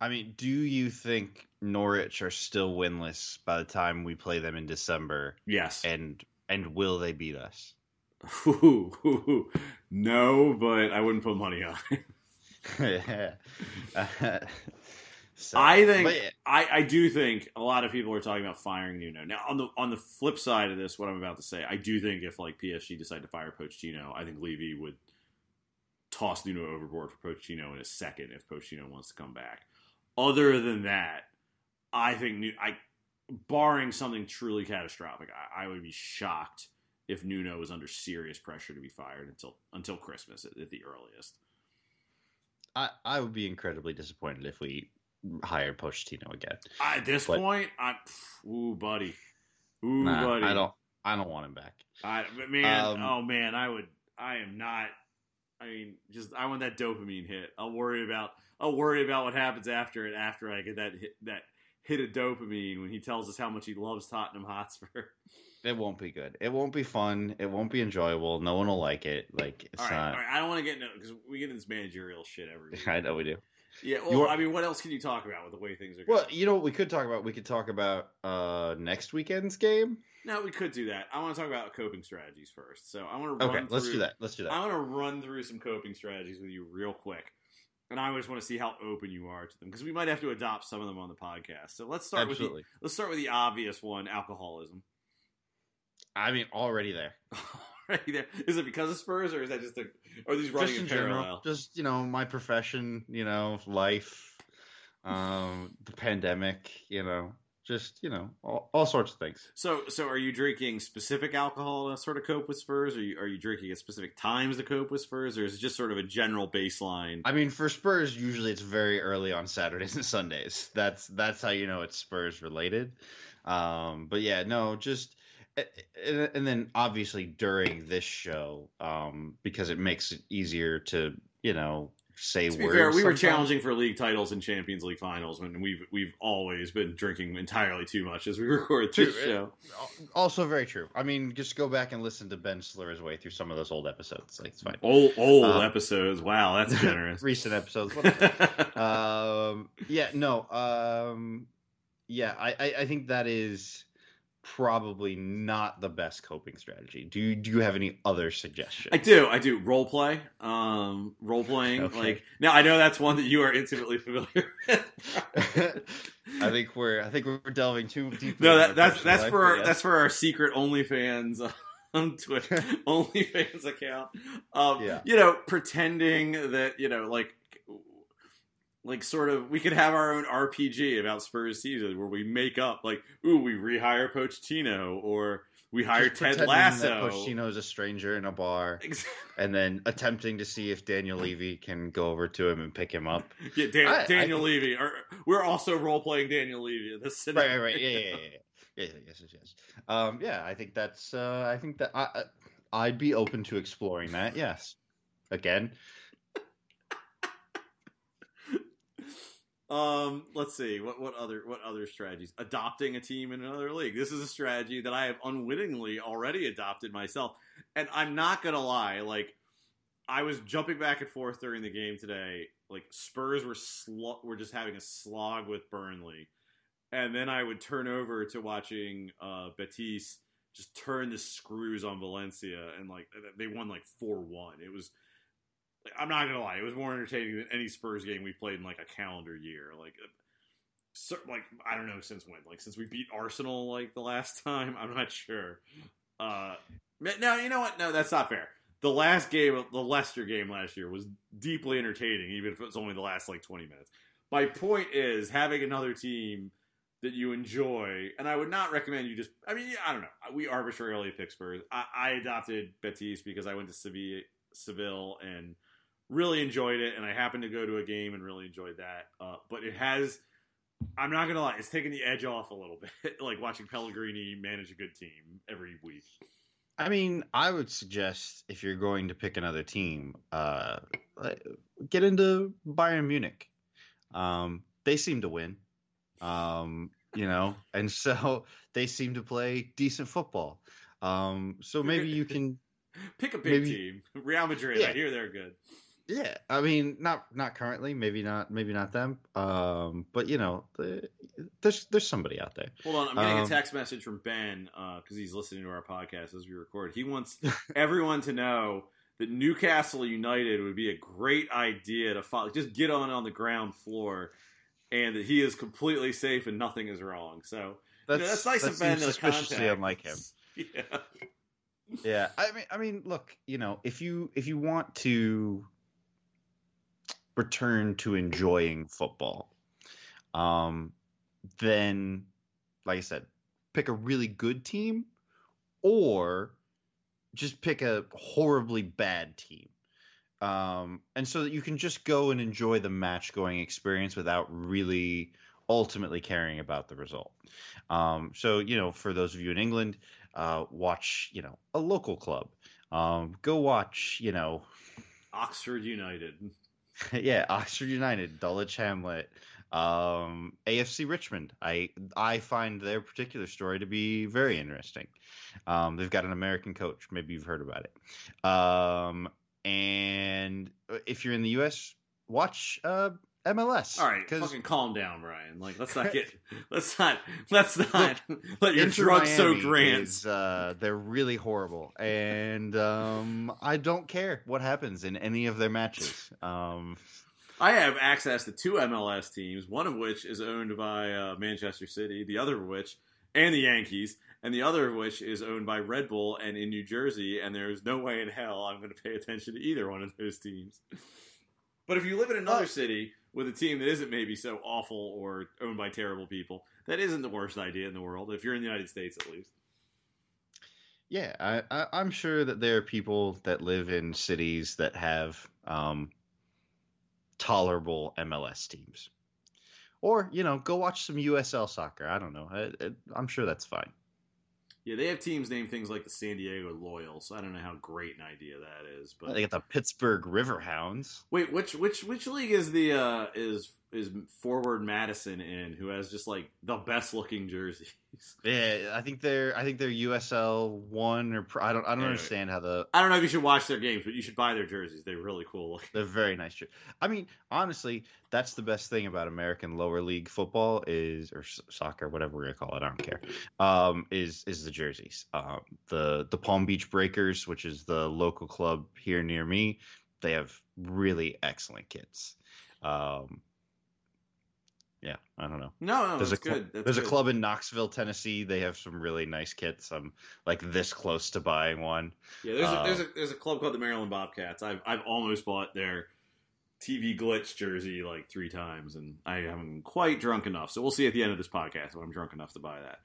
I mean, do you think Norwich are still winless by the time we play them in December? Yes. And and will they beat us? Ooh, ooh, ooh. no, but I wouldn't put money on it. So, I think yeah, I, I do think a lot of people are talking about firing Nuno. Now on the on the flip side of this, what I'm about to say, I do think if like PSG decide to fire Pochettino, I think Levy would toss Nuno overboard for Pochettino in a second if Pochettino wants to come back. Other than that, I think I barring something truly catastrophic, I, I would be shocked if Nuno was under serious pressure to be fired until until Christmas at, at the earliest. I, I would be incredibly disappointed if we hired Pochettino again. At this But- point, I ooh buddy, ooh Nah, buddy, I don't I don't want him back. I but man, Um, oh man, I would. I am not. I mean, just I want that dopamine hit. I'll worry about. I'll worry about what happens after it. After I get that hit, that hit of dopamine when he tells us how much he loves Tottenham Hotspur. It won't be good. It won't be fun. It won't be enjoyable. No one will like it. Like it's all right, not. all right. I don't want to get into because we get into this managerial shit every week. I know we do. Yeah, well, You're- I mean, what else can you talk about with the way things are going? Well, you know what we could talk about? We could talk about uh next weekend's game. no, we could do that. I want to talk about coping strategies first. So I want to Okay, run let's do that. Let's do that. I want to run through some coping strategies with you real quick. And I just want to see how open you are to them because we might have to adopt some of them on the podcast. So let's start with the, let's start with the obvious one: alcoholism. I mean, already there. right there. Is it because of Spurs or is that just a? Are these running just in in general, parallel? just you know, my profession, you know, life, um, the pandemic, you know, just you know, all, all sorts of things. So, so are you drinking specific alcohol to sort of cope with Spurs? Or are you, are you drinking at specific times to cope with Spurs, or is it just sort of a general baseline? I mean, for Spurs, usually it's very early on Saturdays and Sundays. That's that's how you know it's Spurs related. Um, but yeah, no, just and, and then obviously during this show, um, because it makes it easier to you know say To be words. fair, we were challenging for league titles and Champions League finals and we've we've always been drinking entirely too much as we record this True. show. Also very true. I mean, just go back and listen to Ben slur his way through some of those old episodes. Like it's fine. Old old Um, episodes. Wow, that's generous. Recent episodes. um, yeah, no. Um, yeah, I, I, I think that is probably not the best coping strategy. Do you, do you have any other suggestions? I do, I do role play, um, role playing. Okay. Like now, I know that's one that you are intimately familiar. with. I think we're I think we're delving too deep. no, that, that's that's life, for our, yes. that's for our secret OnlyFans on Twitter, OnlyFans account. Um, Yeah. you know, pretending that you know, like, like sort of, we could have our own RPG about Spurs season where we make up, like, ooh, we rehire Pochettino or we hire Ted Lasso. That Pochettino is a stranger in a bar, Exactly. and then attempting to see if Daniel Levy can go over to him and pick him up. Yeah, Dan, I- I Daniel think- Levy, or we're also role playing Daniel Levy in this scenario. right, right. Yeah, yeah, yeah, yeah. yeah, yeah yes, yes, yes. Um, yeah, I think that's. Uh, I think that I, I, I'd be open to exploring that. Yes. Again, Um, let's see what what other what other strategies? Adopting a team in another league. This is a strategy that I have unwittingly already adopted myself, and I'm not gonna lie. Like, I was jumping back and forth during the game today. Like Spurs were sl- were just having a slog with Burnley, and then I would turn over to watching uh, Betis just turn the screws on Valencia, and like they won like four one. It was I'm not gonna lie, it was more entertaining than any Spurs game we've played in like a calendar year. Like, uh, like I don't know since when, like since we beat Arsenal like the last time. I'm not sure. Uh, no, you know what? No, that's not fair. The last game, the Leicester game last year, was deeply entertaining, even if it was only the last like 20 minutes. My point is having another team that you enjoy, and I would not recommend you just. I mean, I don't know. We arbitrarily pick Spurs. I, I adopted Betis because I went to Seville, Seville and really enjoyed it, and I happened to go to a game and really enjoyed that. Uh, but it has, I'm not gonna lie, it's taken the edge off a little bit, like watching Pellegrini manage a good team every week. I mean, I would suggest if you're going to pick another team, uh, get into Bayern Munich. Um, they seem to win, um, you know, and so they seem to play decent football. Um, so maybe you can pick a big maybe, team. Real Madrid, yeah. I hear they're good. Yeah, I mean, not not currently, maybe not, maybe not them. Um, but you know, the, there's there's somebody out there. Hold on, I'm getting um, a text message from Ben because uh, he's listening to our podcast as we record. He wants everyone to know that Newcastle United would be a great idea to follow. Just get on on the ground floor, and that he is completely safe and nothing is wrong. So that's, you know, that's nice that of Ben. Suspiciously unlike him. Yeah. yeah, I mean, I mean, look, you know, if you if you want to return to enjoying football, um, then, like I said, pick a really good team or just pick a horribly bad team. Um, and so that you can just go and enjoy the match going experience without really ultimately caring about the result. Um, so, you know, for those of you in England, uh, watch, you know, a local club. Um, go watch, you know, Oxford United. yeah, Oxford United, Dulwich Hamlet, um, AFC Richmond. I I find their particular story to be very interesting. Um, they've got an American coach. Maybe you've heard about it. Um, and if you're in the U.S., watch uh, MLS. All right, fucking calm down, Brian. Like, let's not get, let's not, let's not let your drugs so grand. uh, they're really horrible, and um, I don't care what happens in any of their matches. Um, I have access to two MLS teams, one of which is owned by uh, Manchester City, the other of which, and the Yankees, and the other of which is owned by Red Bull and in New Jersey. And there's no way in hell I'm going to pay attention to either one of those teams. But if you live in another sit with a team that isn't maybe so awful or owned by terrible people, that isn't the worst idea in the world. If you're in the United States, at least. Yeah, I, I, am sure that there are people that live in cities that have um, tolerable MLS teams, or you know, go watch some USL soccer. I don't know. I, I'm sure that's fine. Yeah, they have teams named things like the San Diego Loyal, so I don't know how great an idea that is. But they got the Pittsburgh Riverhounds. Wait, which which which league is the uh, is is Forward Madison in, who has just like the best looking jerseys. Yeah, I think they're I think they're USL one or I don't I don't anyway, understand how the I don't know if you should watch their games, but you should buy their jerseys. They're really cool. Looking. They're very nice. I mean, honestly, that's the best thing about American lower league football is or soccer, whatever we're gonna call it. I don't care. Um, is is the jerseys. Um, the the Palm Beach Breakers, which is the local club here near me, they have really excellent kits. Um, yeah, I don't know. No, no, there's a cl- good. That's there's good. a club in Knoxville, Tennessee. They have some really nice kits. I'm like this close to buying one. Yeah, there's uh, a, there's a there's a club called the Maryland Bobcats. I've I've almost bought their TV glitch jersey like three times, and I haven't quite drunk enough. So we'll see at the end of this podcast when I'm drunk enough to buy that.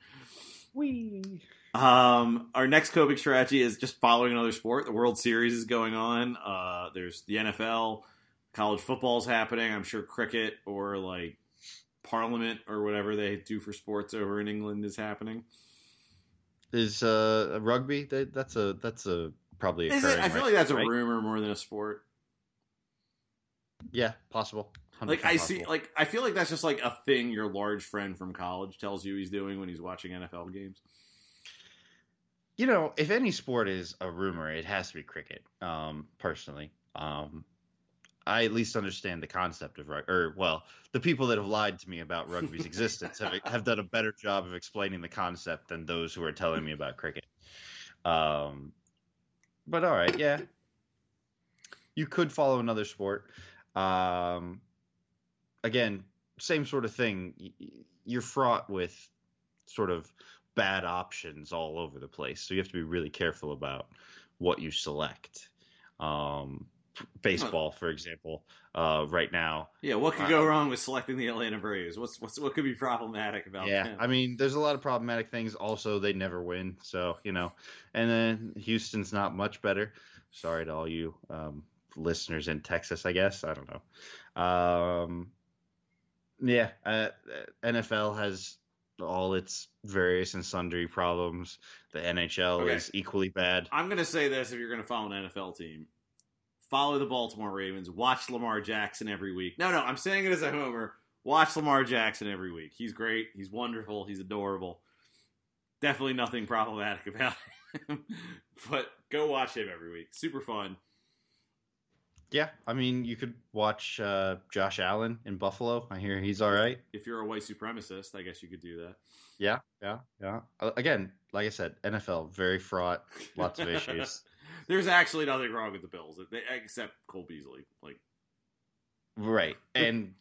We. Um, our next coping strategy is just following another sport. The World Series is going on. Uh, there's the NFL, college football's happening. I'm sure cricket or like Parliament or whatever they do for sports over in England is happening. Is uh rugby? That, that's a that's a probably Is it? I feel right- like that's a rumor more than a sport. Yeah, possible. Like I see, like I feel like that's just like a thing your large friend from college tells you he's doing when he's watching NFL games. you know, if any sport is a rumor, it has to be cricket. Um, personally, um, I at least understand the concept of rugby. Or, well, the people that have lied to me about rugby's existence have have done a better job of explaining the concept than those who are telling me about cricket. Um, but all right, yeah, you could follow another sport. Um, again, same sort of thing. You're fraught with sort of bad options all over the place, so you have to be really careful about what you select. Um, baseball, for example, uh, right now. Yeah, what could go wrong with selecting the Atlanta Braves? What's what's what could be problematic about Yeah, them? I mean, there's a lot of problematic things. Also, they never win, so you know. And then Houston's not much better. Sorry to all you um, listeners in Texas. I guess I don't know. Um, yeah, uh, NFL has all its various and sundry problems. The NHL Okay. is equally bad. I'm gonna say this: if you're gonna follow an NFL team, follow the Baltimore Ravens. Watch Lamar Jackson every week. No, no, I'm saying it as a homer. Watch Lamar Jackson every week. He's great. He's wonderful. He's adorable. Definitely nothing problematic about him. but go watch him every week. Super fun. Yeah, I mean, you could watch uh, Josh Allen in Buffalo. I hear he's all right. If you're a white supremacist, I guess you could do that. Yeah, yeah, yeah. Again, like I said, NFL very fraught, lots of issues. There's actually nothing wrong with the Bills, except Cole Beasley. Like, right, and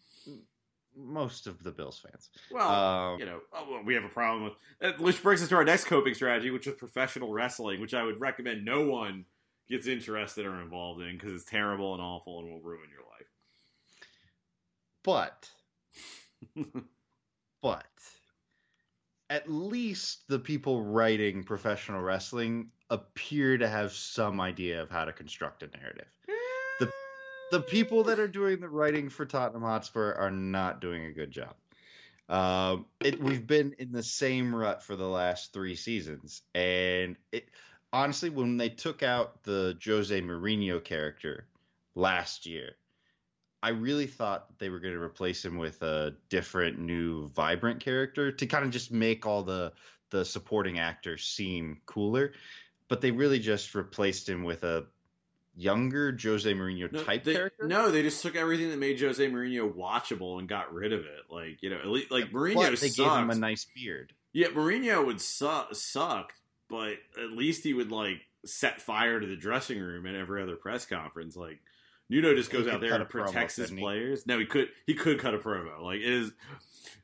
most of the Bills fans. well, Um, you know, oh, well, we have a problem with which brings us to our next coping strategy, which is professional wrestling, which I would recommend no one gets interested or involved in because it's terrible and awful and will ruin your life. but, at least the people writing professional wrestling appear to have some idea of how to construct a narrative. The the people that are doing the writing for Tottenham Hotspur are not doing a good job. Um, it, we've been in the same rut for the last three seasons, and it honestly, when they took out the Jose Mourinho character last year, I really thought they were going to replace him with a different, new, vibrant character to kind of just make all the the supporting actors seem cooler. But they really just replaced him with a younger Jose Mourinho No, type they, character. no, they just took everything that made Jose Mourinho watchable and got rid of it. Like, you know, at least, like Mourinho but they gave him a nice beard. Yeah, Mourinho would su- suck, but at least he would like set fire to the dressing room at every other press conference. Like Nuno just goes out there and a promo, protects his players. No, he could he could cut a promo. Like it is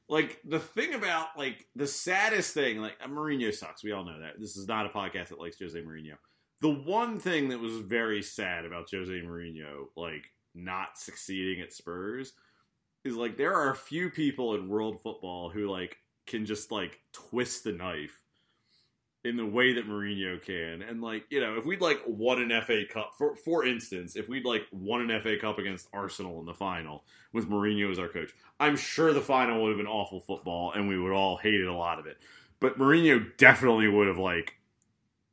like the thing about like the saddest thing. Like uh, Mourinho sucks. We all know that. This is not a podcast that likes Jose Mourinho. The one thing that was very sad about Jose Mourinho, like not succeeding at Spurs, is like there are a few people in world football who like can just like twist the knife in the way that Mourinho can. And like, you know, if we'd like won an FA Cup for for instance, if we'd like won an FA Cup against Arsenal in the final with Mourinho as our coach, I'm sure the final would have been awful football and we would all hated a lot of it. But Mourinho definitely would have like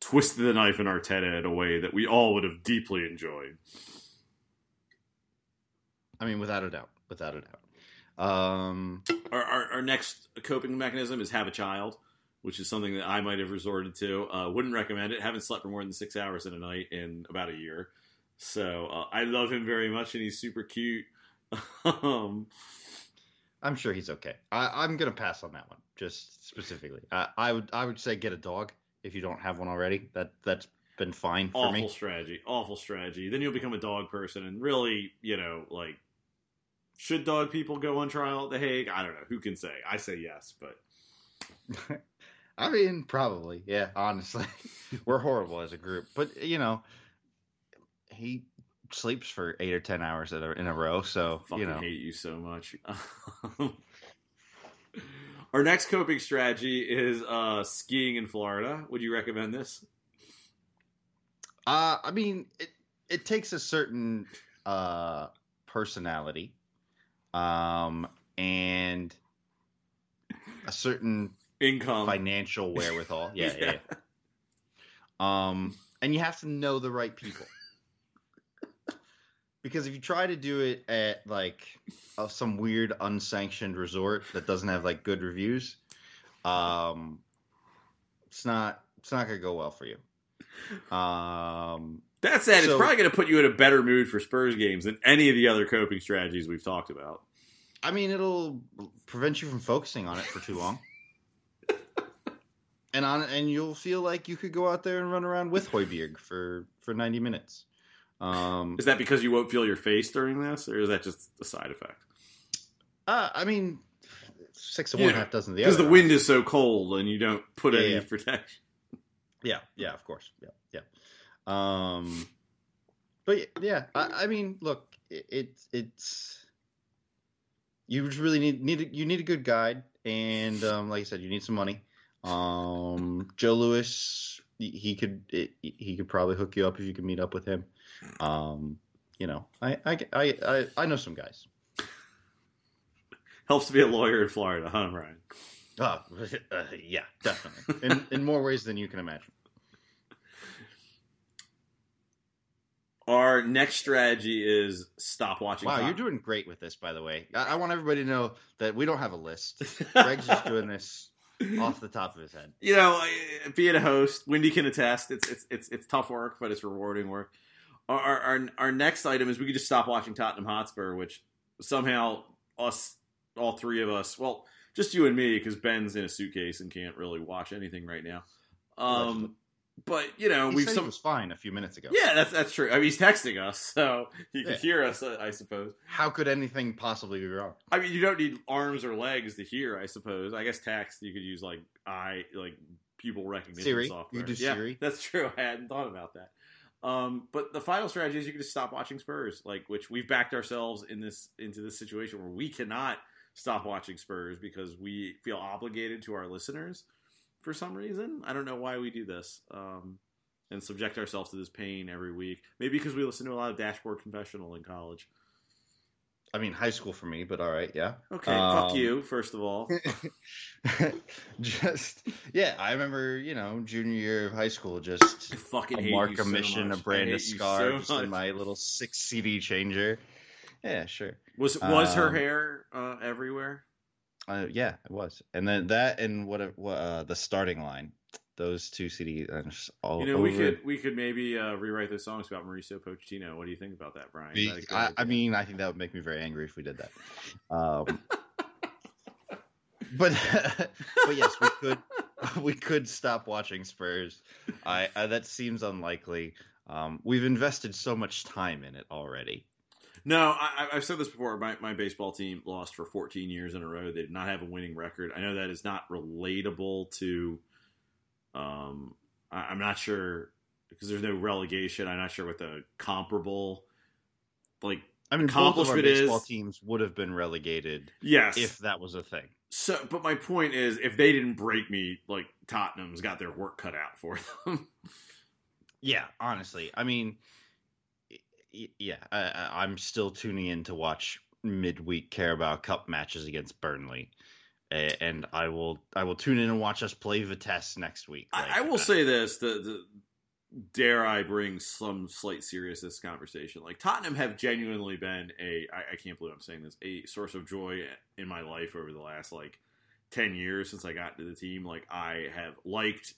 twisted the knife in Arteta in a way that we all would have deeply enjoyed. I mean, without a doubt, without a doubt. Um, Our, our, our next coping mechanism is have a child, which is something that I might have resorted to. Uh, wouldn't recommend it. Haven't slept for more than six hours in a night in about a year. So uh, I love him very much, and he's super cute. um, I'm sure he's okay. I, I'm gonna pass on that one, just specifically. I, I would I would say get a dog if you don't have one already. That that's been fine for awful me. strategy. Awful strategy. Then you'll become a dog person, and really, you know, like, should dog people go on trial at The Hague? I don't know. Who can say? I say yes, but I mean, probably, yeah. Honestly, we're horrible as a group, but you know, he sleeps for eight or ten hours in a, in a row, so fucking you know. hate you so much. Our next coping strategy is uh, skiing in Florida. Would you recommend this? Uh, I mean, it it takes a certain uh personality, um, and a certain Income. financial wherewithal. Yeah, yeah. Yeah. yeah. Um, and you have to know the right people. Because if you try to do it at like uh, some weird unsanctioned resort that doesn't have like good reviews, um, it's not it's not gonna go well for you. Um, That said, it's probably going to put you in a better mood for Spurs games than any of the other coping strategies we've talked about. I mean, it'll prevent you from focusing on it for too long. And on and you'll feel like you could go out there and run around with Højbjerg for for 90 minutes. Um Is that because you won't feel your face during this, or is that just a side effect? uh, I mean six of Yeah, one half dozen of the Because the wind is so cold and you don't put Yeah, any yeah. protection. Yeah, yeah, of course. Yeah, yeah. Um but yeah, I, I mean, look, it, it's it's you just really need need a- you need a good guide and um like I said, you need some money. Um Joe Lewis he- could he could probably hook you up if you could meet up with him. Um you know, I I I I, know some guys. Helps to be a lawyer in Florida, huh, Ryan? Oh, uh, yeah, definitely. In in more ways than you can imagine. Our next strategy is stop watching. Wow, you're doing great with this, by the way. I, I want everybody to know that we don't have a list. Greg's just doing this off the top of his head. you know, being a host, Wendy can attest. It's it's it's it's tough work, but it's rewarding work. Our our our, next item is we could just stop watching Tottenham Hotspur, which somehow us all three of us, well, just you and me, because Ben's in a suitcase and can't really watch anything right now. Um, but you know, He we've some. was fine a few minutes ago. Yeah, that's that's true. I mean, he's texting us, so he can hear us, uh, I suppose. How could anything possibly be wrong? I mean, you don't need arms or legs to hear, I suppose. I guess text you could use like eye, like pupil recognition Siri. You software. could do yeah, Siri. That's true. I hadn't thought about that. Um, but the final strategy is you can just stop watching Spurs, like which we've backed ourselves in this into this situation where we cannot stop watching Spurs because we feel obligated to our listeners for some reason. I don't know why we do this. Um, and subject ourselves to this pain every week. Maybe because we listen to a lot of Dashboard Confessional in college. I mean, high school for me, but all right, yeah. Okay, Um, fuck you, first of all. just yeah, I remember you know junior year of high school, just I fucking a mark a so mission, much. a brand of scar, so just much. in my little six CD changer. Yeah, sure. Was was her Um, hair uh, everywhere? Uh, yeah, it was, and then that and what what uh, the starting line, those two CDs, and just all You know, we could we could maybe uh, rewrite those songs about Mauricio Pochettino. What do you think about that, Brian? Be- that I. I mean, I think that would make me very angry if we did that. Um, but but yes, we could we could stop watching Spurs. I, I that seems unlikely. Um, we've invested so much time in it already. No, I, I- I've said this before. My my baseball team lost for 14 years in a row. They did not have a winning record. I know that is not relatable to. Um, I, I'm not sure because there's no relegation. I'm not sure what the comparable, like I mean, both of our Accomplishment baseball is- teams would have been relegated yes, if that was a thing. So, but my point is, if they didn't break me, like Tottenham's got their work cut out for them. Yeah, honestly, I mean, yeah, I, I'm still tuning in to watch midweek Carabao Cup matches against Burnley, and I will I will tune in and watch us play Vitesse next week. Like, I, I will uh, say this: the, the dare I bring some slight seriousness to conversation. Like Tottenham have genuinely been a I, I can't believe I'm saying this a source of joy in my life over the last like ten years since I got to the team. Like I have liked.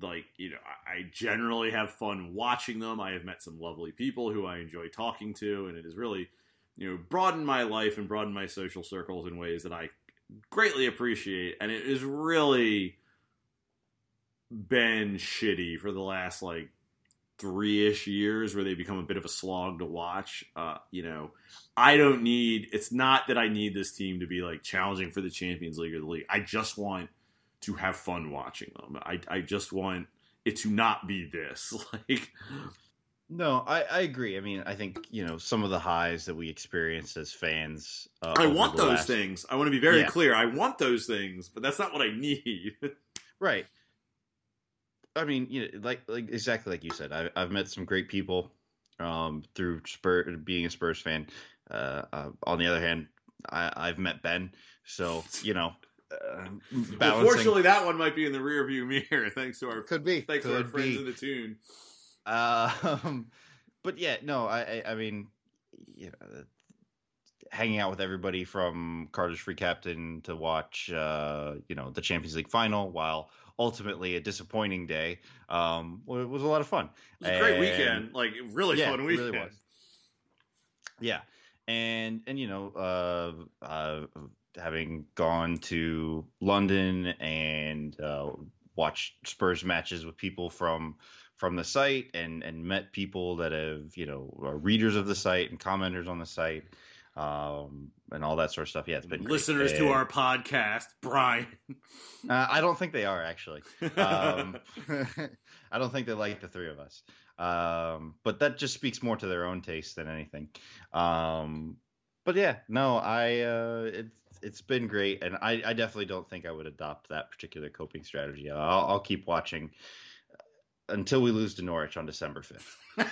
Like you know, I generally have fun watching them. I have met some lovely people who I enjoy talking to, and it has really, you know, broadened my life and broadened my social circles in ways that I greatly appreciate. And it is really been shitty for the last like three ish years where they become a bit of a slog to watch. Uh, you know, I don't need it's not that I need this team to be like challenging for the Champions League or the league. I just want to have fun watching them. I I just want it to not be this. Like No, I, I agree. I mean, I think you know some of the highs that we experienced as fans. Uh, I want those last- things. I want to be very Yeah. clear. I want those things, but that's not what I need. Right. I mean, you know, like like exactly like you said. I, I've met some great people um, through Spur being a Spurs fan. Uh, uh, on the other hand, I, I've met Ben, so you know, uh, Well, fortunately, that one might be in the rear view mirror, thanks to our could be. thanks to our could friends be. in the tune. Um, but yeah, no, I, I, I mean, you know, hanging out with everybody from Cartilage Free Captain to watch, uh, you know, the Champions League final, while ultimately a disappointing day, um, wa- was a lot of fun. It was a great And- weekend, like really Yeah, fun it weekend. really was. Yeah, and and you know, uh, uh, having gone to London and uh, watched Spurs matches with people from from the site, and and met people that have you know are readers of the site and commenters on the site, um, and all that sort of stuff. Yeah, it's been great. Listeners to our podcast, Brian. uh, I don't think they are actually. Um, I don't think they like the three of us. Um, but that just speaks more to their own taste than anything. Um, but yeah, no, I uh, it's been great, and I, I definitely don't think I would adopt that particular coping strategy. I'll, I'll keep watching until we lose to Norwich on December fifth.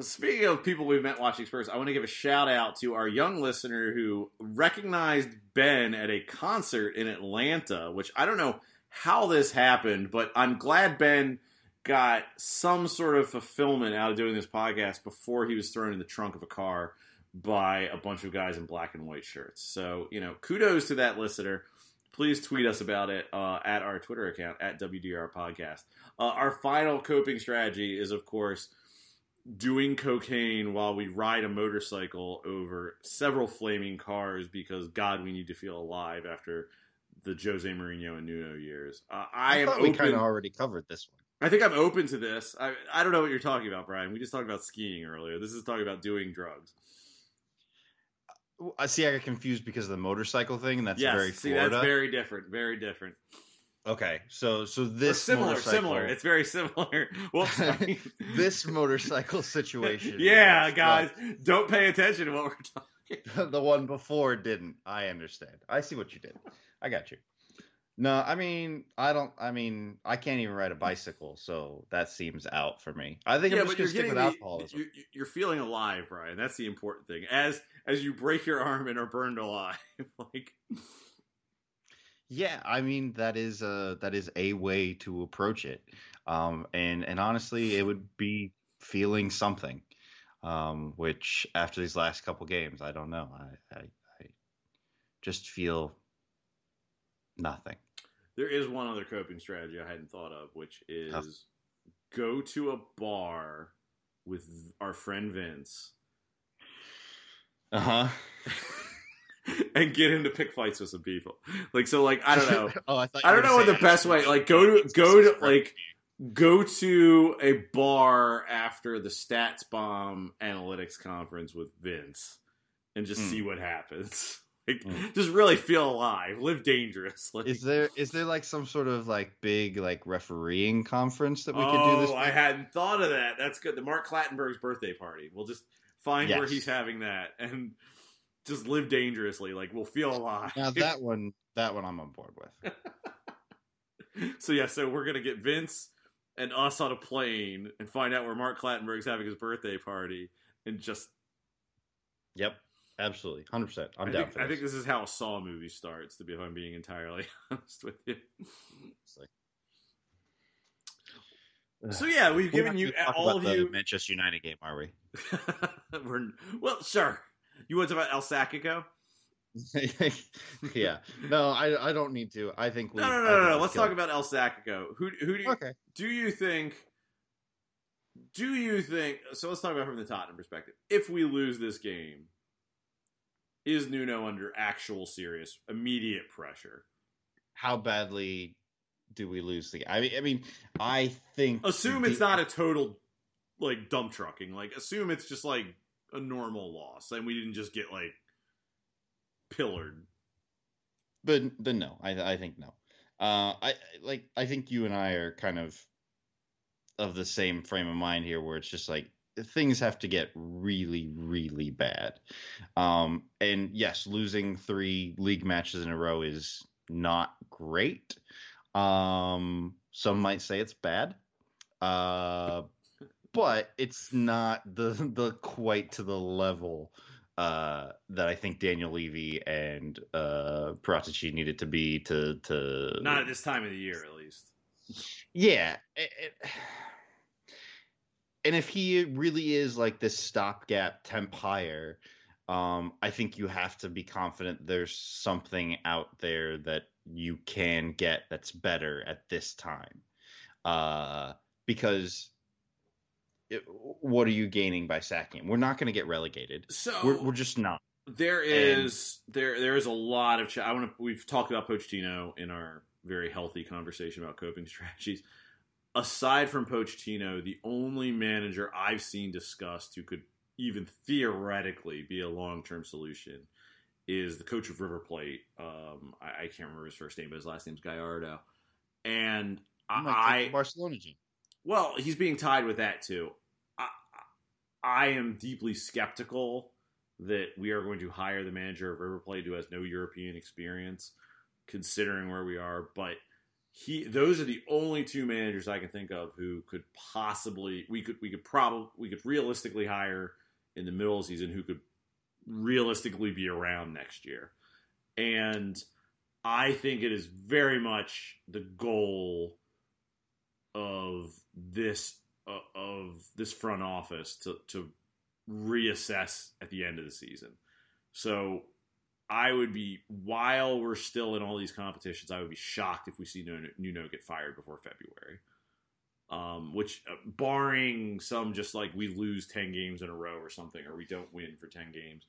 Speaking of people we've met watching Spurs, I want to give a shout out to our young listener who recognized Ben at a concert in Atlanta, which I don't know how this happened, but I'm glad Ben got some sort of fulfillment out of doing this podcast before he was thrown in the trunk of a car by a bunch of guys in black and white shirts. So, you know, kudos to that listener. Please tweet us about it uh, at our Twitter account, at WDR Podcast. Uh, our final coping strategy is, of course, doing cocaine while we ride a motorcycle over several flaming cars because God, we need to feel alive after the Jose Mourinho and Nuno years. Uh, I, am thought we kind of already covered this one. I think I'm open to this. I, I don't know what you're talking about, Brian. We just talked about skiing earlier. This is talking about doing drugs. I see. I got confused because of the motorcycle thing, and that's yes, very see, Florida. that's very different. Very different. okay, so so Or this similar, motorcycle, similar. It's very similar. Well, this motorcycle situation. yeah, guys, don't pay attention to what we're talking. the one before didn't. I understand. I see what you did. I got you. No, I mean, I don't. I mean, I can't even ride a bicycle, so that seems out for me. I think yeah, I'm just you're gonna stick with the, alcoholism. you're, you're feeling alive, Brian. That's the important thing. As as you break your arm and are burned alive, like Yeah, I mean that is a that is a way to approach it, um, and and honestly, it would be feeling something, um, which after these last couple games, I don't know. I I, I just feel nothing. there is one other coping strategy I hadn't thought of, which is Oh. go to a bar with our friend Vince Uh huh. and get into pick fights with some people. Like so, like I don't know. oh, I thought I don't know what the best way. Like go to go to like go to a bar after the StatsBomb analytics conference with Vince and just Mm. see what happens. Like Mm. just really feel alive, live dangerous. Like, Is there is there like some sort of like big like refereeing conference that we could oh, do this? Oh, I with? hadn't thought of that. That's good. The Mark Clattenburg's birthday party. We'll just find where he's having that and just live dangerously. Like we'll feel alive. Now that one that one I'm on board with. so yeah, so we're gonna get Vince and us on a plane and find out where Mark Clattenburg's having his birthday party and just Yep, absolutely, hundred percent. I'm I down think, I think this is how a Saw movie starts. To be if I'm being entirely honest with you. So yeah, we've We're given you all of the you. Manchester United game, are we? we're, well, sure. You want to talk about El Sackico? yeah. No, I I don't need to. I think we. No, no, no, no, no. Let's talk about El Sackico. Who, who do you, Okay. do you think? Do you think? So let's talk about from the Tottenham perspective. If we lose this game, is Nuno under actual serious immediate pressure? How badly do we lose the? I mean, I mean, I think. Assume the- it's not a total like dump trucking. Like assume it's just like a normal loss, and we didn't just get like pillared. But then no, I I think no. Uh, I like I think you and I are kind of of the same frame of mind here, where it's just like things have to get really, really bad. Um, and yes, losing three league matches in a row is not great. Um, some might say it's bad. Uh, but it's not the the quite to the level uh, that I think Daniel Levy and uh, Paratici needed to be to to Not at this time of the year, at least. yeah. It, it, and if he really is like this stopgap temp hire, um, I think you have to be confident there's something out there that you can get that's better at this time. Uh, because it, what are you gaining by sacking? We're not going to get relegated. So We're, we're just not. There is there there is a lot of. Ch- I want to. We've talked about Pochettino in our very healthy conversation about coping strategies. Aside from Pochettino, the only manager I've seen discussed who could even theoretically be a long term solution is the coach of River Plate. Um, I, I can't remember his first name, but his last name's Gallardo. And I'm like, I, Barcelona gene. well, he's being tied with that too. I, I am deeply skeptical that we are going to hire the manager of River Plate who has no European experience, considering where we are. But he, those are the only two managers I can think of who could possibly we could we could probably we could realistically hire in the middle of the season who could realistically be around next year. And I think it is very much the goal of this uh, of this front office to to reassess at the end of the season. So I would be while we're still in all these competitions, I would be shocked if we see Nuno, Nuno get fired before February. Um, which, uh, barring some just like we lose ten games in a row or something, or we don't win for ten games,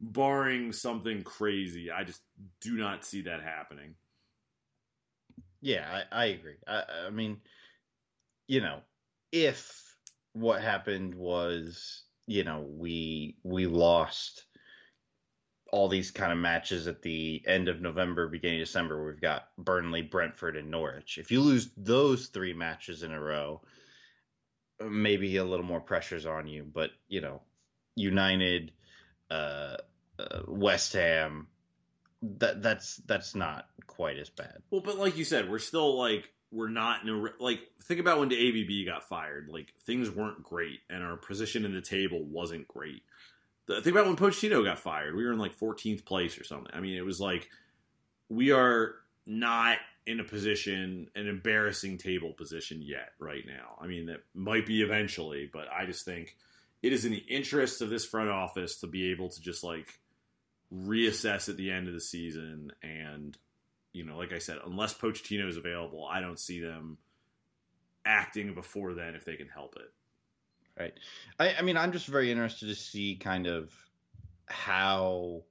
barring something crazy, I just do not see that happening. Yeah, I, I agree. I, I mean, you know, if what happened was, you know, we we lost all these kind of matches at the end of November, beginning of December, we've got Burnley, Brentford, and Norwich. If you lose those three matches in a row, maybe a little more pressure's on you. But you know, United, uh, uh, West Ham, that that's that's not quite as bad. Well, but like you said, we're still like we're not in a like think about when the AVB got fired. Like things weren't great, and our position in the table wasn't great. Think about when Pochettino got fired. We were in like 14th place or something. I mean, it was like we are not in a position, an embarrassing table position yet right now. I mean, that might be eventually, but I just think it is in the interest of this front office to be able to just like reassess at the end of the season and you know, like I said, unless Pochettino is available, I don't see them acting before then if they can help it. Right. I, I mean, I'm just very interested to see kind of how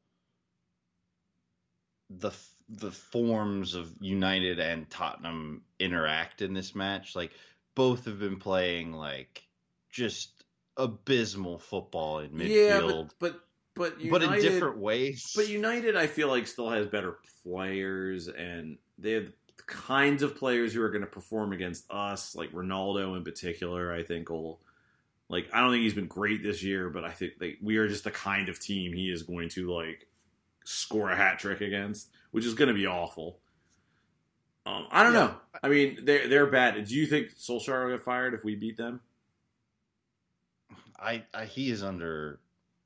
the the forms of United and Tottenham interact in this match. Like both have been playing like just abysmal football in midfield, Yeah, but but but, United, but in different ways. But United, I feel like still has better players, and they have the kinds of players who are going to perform against us, like Ronaldo in particular. I think will. Like I don't think he's been great this year, but I think like, we are just the kind of team he is going to like score a hat trick against, which is going to be awful. Um, I don't Yeah. know. I mean, they're they're bad. Do you think Solskjaer will get fired if we beat them? I, I he is under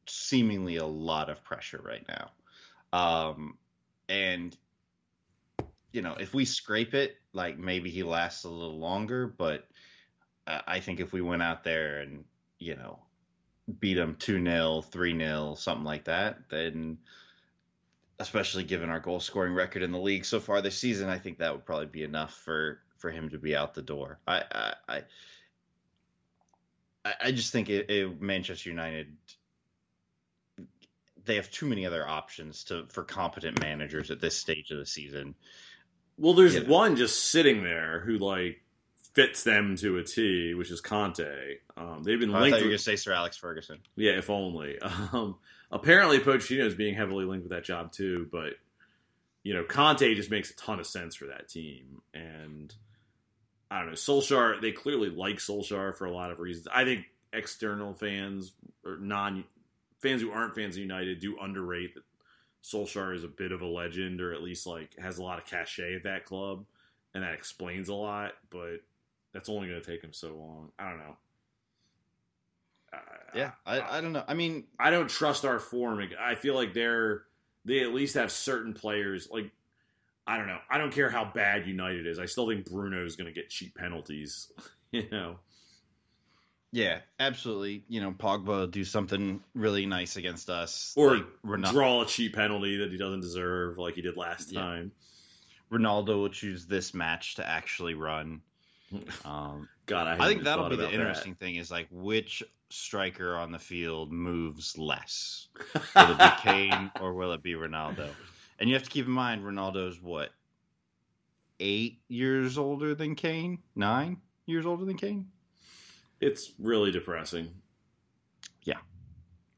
seemingly a lot of pressure right now. Um, and you know, if we scrape it, like maybe he lasts a little longer, but I I think if we went out there and, you know, beat him 2-0, 3-0, something like that, then especially given our goal scoring record in the league so far this season, I think that would probably be enough for for him to be out the door. I I I, I- just think it, it, Manchester United they have too many other options to for competent managers at this stage of the season. Well, there's Yeah. one just sitting there who like fits them to a T, which is Conte. Um, they've been I thought linked. you were going to say Sir Alex Ferguson. yeah, if only. Um, apparently, Pochettino is being heavily linked with that job too, but you know, Conte just makes a ton of sense for that team, and I don't know. Solskjaer, they clearly like Solskjaer for a lot of reasons. I think external fans or non fans who aren't fans of United do underrate that Solskjaer is a bit of a legend, or at least like has a lot of cachet at that club, and that explains a lot. But that's only going to take him so long. I don't know. Yeah, I, I don't know. I mean, I don't trust our form. I feel like they're they at least have certain players. Like I don't know. I don't care how bad United is. I still think Bruno is going to get cheap penalties. you know. Yeah, absolutely. You know, Pogba will do something really nice against us, or like Ronaldo, draw a cheap penalty that he doesn't deserve, like he did last Yeah. time. Ronaldo will choose this match to actually run. Um, God, I, I think that'll be the about that. interesting thing is like which striker on the field moves less. Will it be Kane or will it be Ronaldo? And you have to keep in mind Ronaldo's what eight years older than Kane, nine years older than Kane. It's really depressing. Yeah.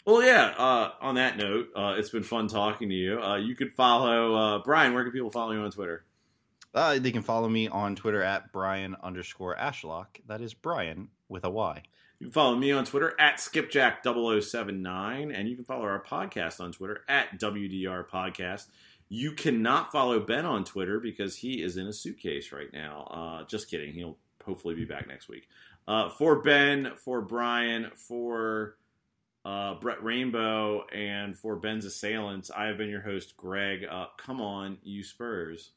Well, yeah. Uh, on that note, uh, it's been fun talking to you. Uh, you could follow uh, Bryan. Where can people follow you on Twitter? Uh, they can follow me on Twitter at Bryan underscore Ashlock. That is Bryan with a Y. You can follow me on Twitter at skipjack0079, and you can follow our podcast on Twitter at WDR Podcast. You cannot follow Ben on Twitter because he is in a suitcase right now. Uh, just kidding. He'll hopefully be back next week. Uh, for Ben, for Bryan, for uh, Brett Rainbow, and for Ben's Assailants, I have been your host, Greg. Uh, come on, you Spurs.